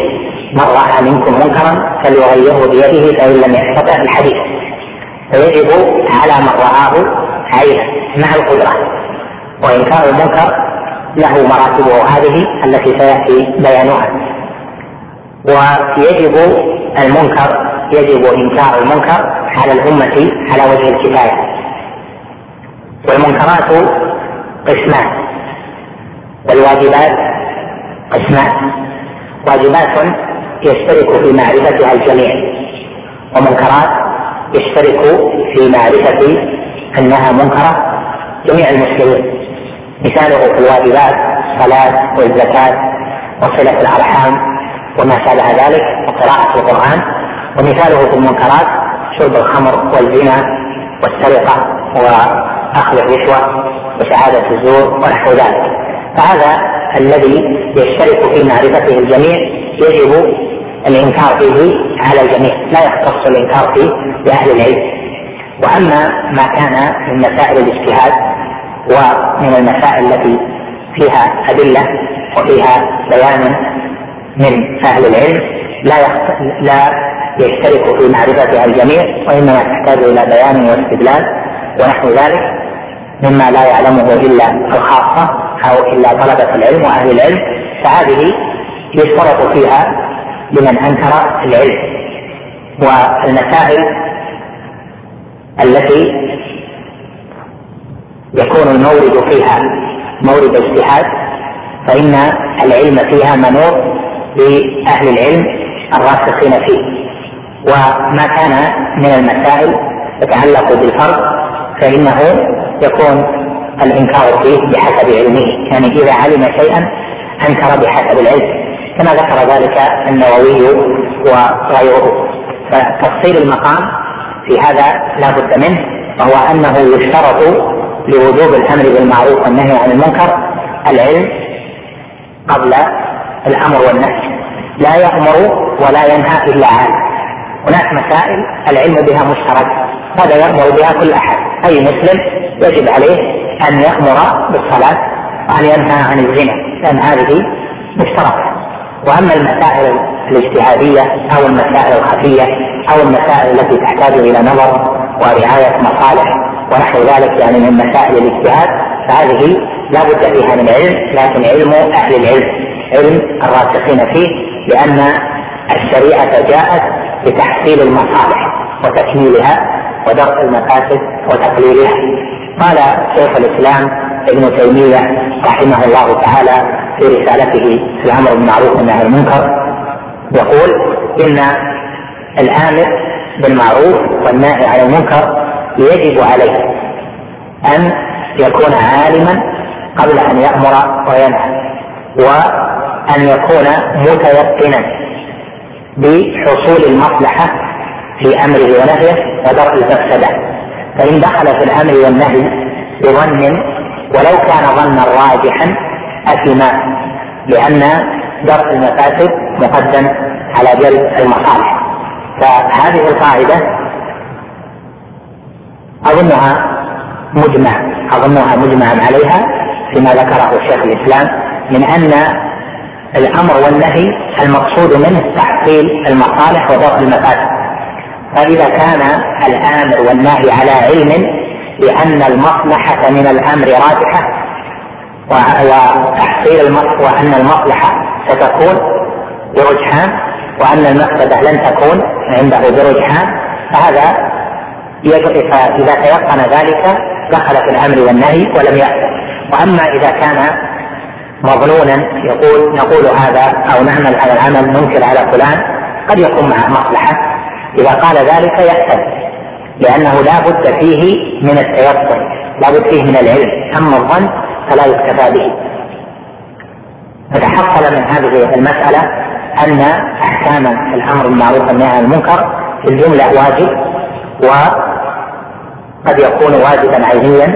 من رأى منكم منكرا فليغيره بيده فإن لم يستطع الحديث. فيجب على من رآه عينا مع القدرة. وانكار المنكر له مراتبه هذه التي سيأتي بيانها. ويجب المنكر يجب إنكار المنكر على الأمة على وجه الكفاية. والمنكرات قسمان. والواجبات قسمان. واجبات يشترك في معرفتها الجميع. ومنكرات يشترك في معرفة أنها منكرة جميع المسلمين. مثاله في الواجبات الصلاة والزكاة وصلة الأرحام وما شابه ذلك وقراءة القرآن ومثاله في المنكرات شرب الخمر والزنا والسرقة وأخذ الرشوة وشهادة الزور ونحو ذلك. فهذا الذي يشترك في معرفته الجميع يجب الإنكار فيه على الجميع لا يختص الإنكار فيه بأهل العلم. وأما ما كان من مسائل الاجتهاد ومن المسائل التي فيها أدلة وفيها بيان من أهل العلم لا لا يشترك في معرفتها الجميع وإنما تحتاج إلى بيان واستدلال ونحو ذلك مما لا يعلمه إلا الخاصة أو إلا طلبة العلم وأهل العلم. فهذه يشترط فيها لمن أنكر العلم. والمسائل التي يكون المورد فيها مورد اجتهاد فإن العلم فيها منوط بأهل العلم الراسخين فيه. وما كان من المسائل يتعلق بالفرد فإنه يكون الإنكار فيه بحسب علمه. يعني إذا علم شيئا أنكر بحسب العلم. كما ذكر ذلك النووي وغيره. فتفصيل المقام في هذا لا بد منه وهو أنه يشترط لوجوب الأمر بالمعروف والنهي عن المنكر العلم قبل الأمر والنهي. لا يأمر ولا ينهى إلا عالم. هناك مسائل العلم بها مشترك هذا يامر بها كل أحد. أي مسلم يجب عليه أن يأمر بالصلاة وأن ينهى عن الزنا لأن هذه مشتركة. وأما المسائل الاجتهادية أو المسائل الخفية أو المسائل التي تحتاج إلى نظر ورعاية مصالح ونحو ذلك يعني من مسائل الاجتهاد فهذه لا بد فيها من علم لكن علم أهل العلم علم الراسخين فيه لأن الشريعة جاءت بتحصيل المصالح وتكميلها ودرء المفاسد وتقليلها. قال شيخ الإسلام ابن تيمية رحمه الله تعالى في رسالته في الأمر بالمعروف والنهي عن المنكر يقول إن الآمر بالمعروف والنهي عن المنكر يجب عليه أن يكون عالما قبل أن يأمر وينهى وأن يكون متيقنا بحصول المصلحة في أمره ونهيه ودرء المفسدة. فإن دخل في الأمر والنهي بظن ولو كان ظنا راجحا أثما لأن درء المفاسد مقدم على جلب المصالح. فهذه القاعدة أظنها مجمع أظنها مجمع عليها فيما ذكره شيخ الإسلام من أن الأمر والنهي المقصود منه تحصيل المصالح ودرء المفاسد. فإذا كان الآمر والنهي على علم بأن المصلحة من الأمر راجحة وتحصيل وأن المصلحة ستكون برجحان وأن المفسدة لن تكون عنده برجحان فهذا فإذا تيقن ذلك دخل في الأمر والنهي ولم يأثم وأما إذا كان مظنونا يقول نقول هذا أو نعمل هذا العمل ننكر على فلان قد يكون معه مصلحة. إذا قال ذلك يأثم لأنه لا بد فيه من التيقن لا بد فيه من العلم. أما الظن فلا يكتفى به. فتحصل من هذه المسألة أن أحكام الأمر بالمعروف والنهي عن المنكر في الجملة واجب وقد يكون واجبا عينيا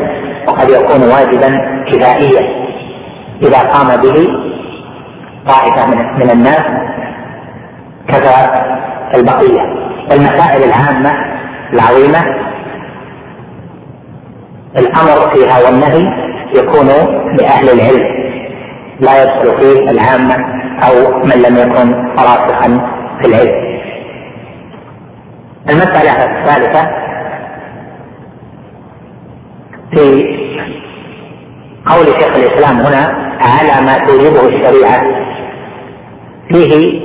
وقد يكون واجبا كفائيا. إذا قام به طائفة من الناس كذا البقية. المسائل العامة العظيمة الأمر فيها والنهي يكون لأهل العلم. لا يدخل فيه العامة أو من لم يكن راسخا في العلم. المسألة الثالثة في قول شيخ الإسلام هنا على ما توجبه الشريعة. فيه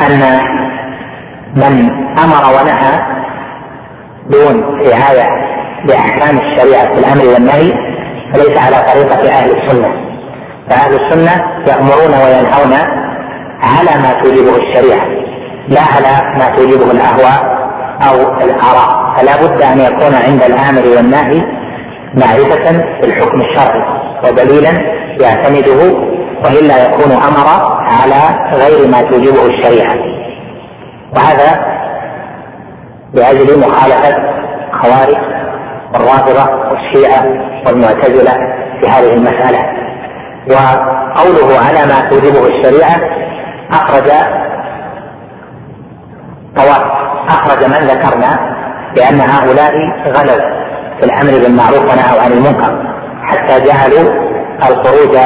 أن من أمر ونهى دون رعاية لأحكام الشريعة في الأمر والنهي فليس على طريقة أهل السنة. فأهل السنة يأمرون وينهون على ما توجبه الشريعة. لا على ما توجبه الأهواء أو الآراء فلا بد أن يكون عند الآمر والنهي معرفة بالحكم الشرعي ودليلا يعتمده وإلا يكون أمر على غير ما توجبه الشريعة. وهذا لأجل مخالفة خوارج والرافضة والشيعة والمعتزلة في هذه المسألة. وقوله على ما توجبه الشريعة أخرج طواف. أخرج من ذكرنا لأن هؤلاء غلوا في الأمر بالمعروف ونهوا عن المنكر حتى جعلوا الخروج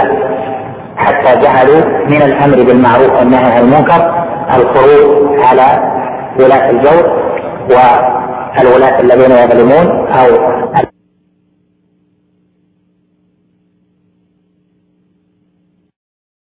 حتى جعلوا من الأمر بالمعروف والنهي عن المنكر الخروج على ولاة الجور والولاة الذين يظلمون أو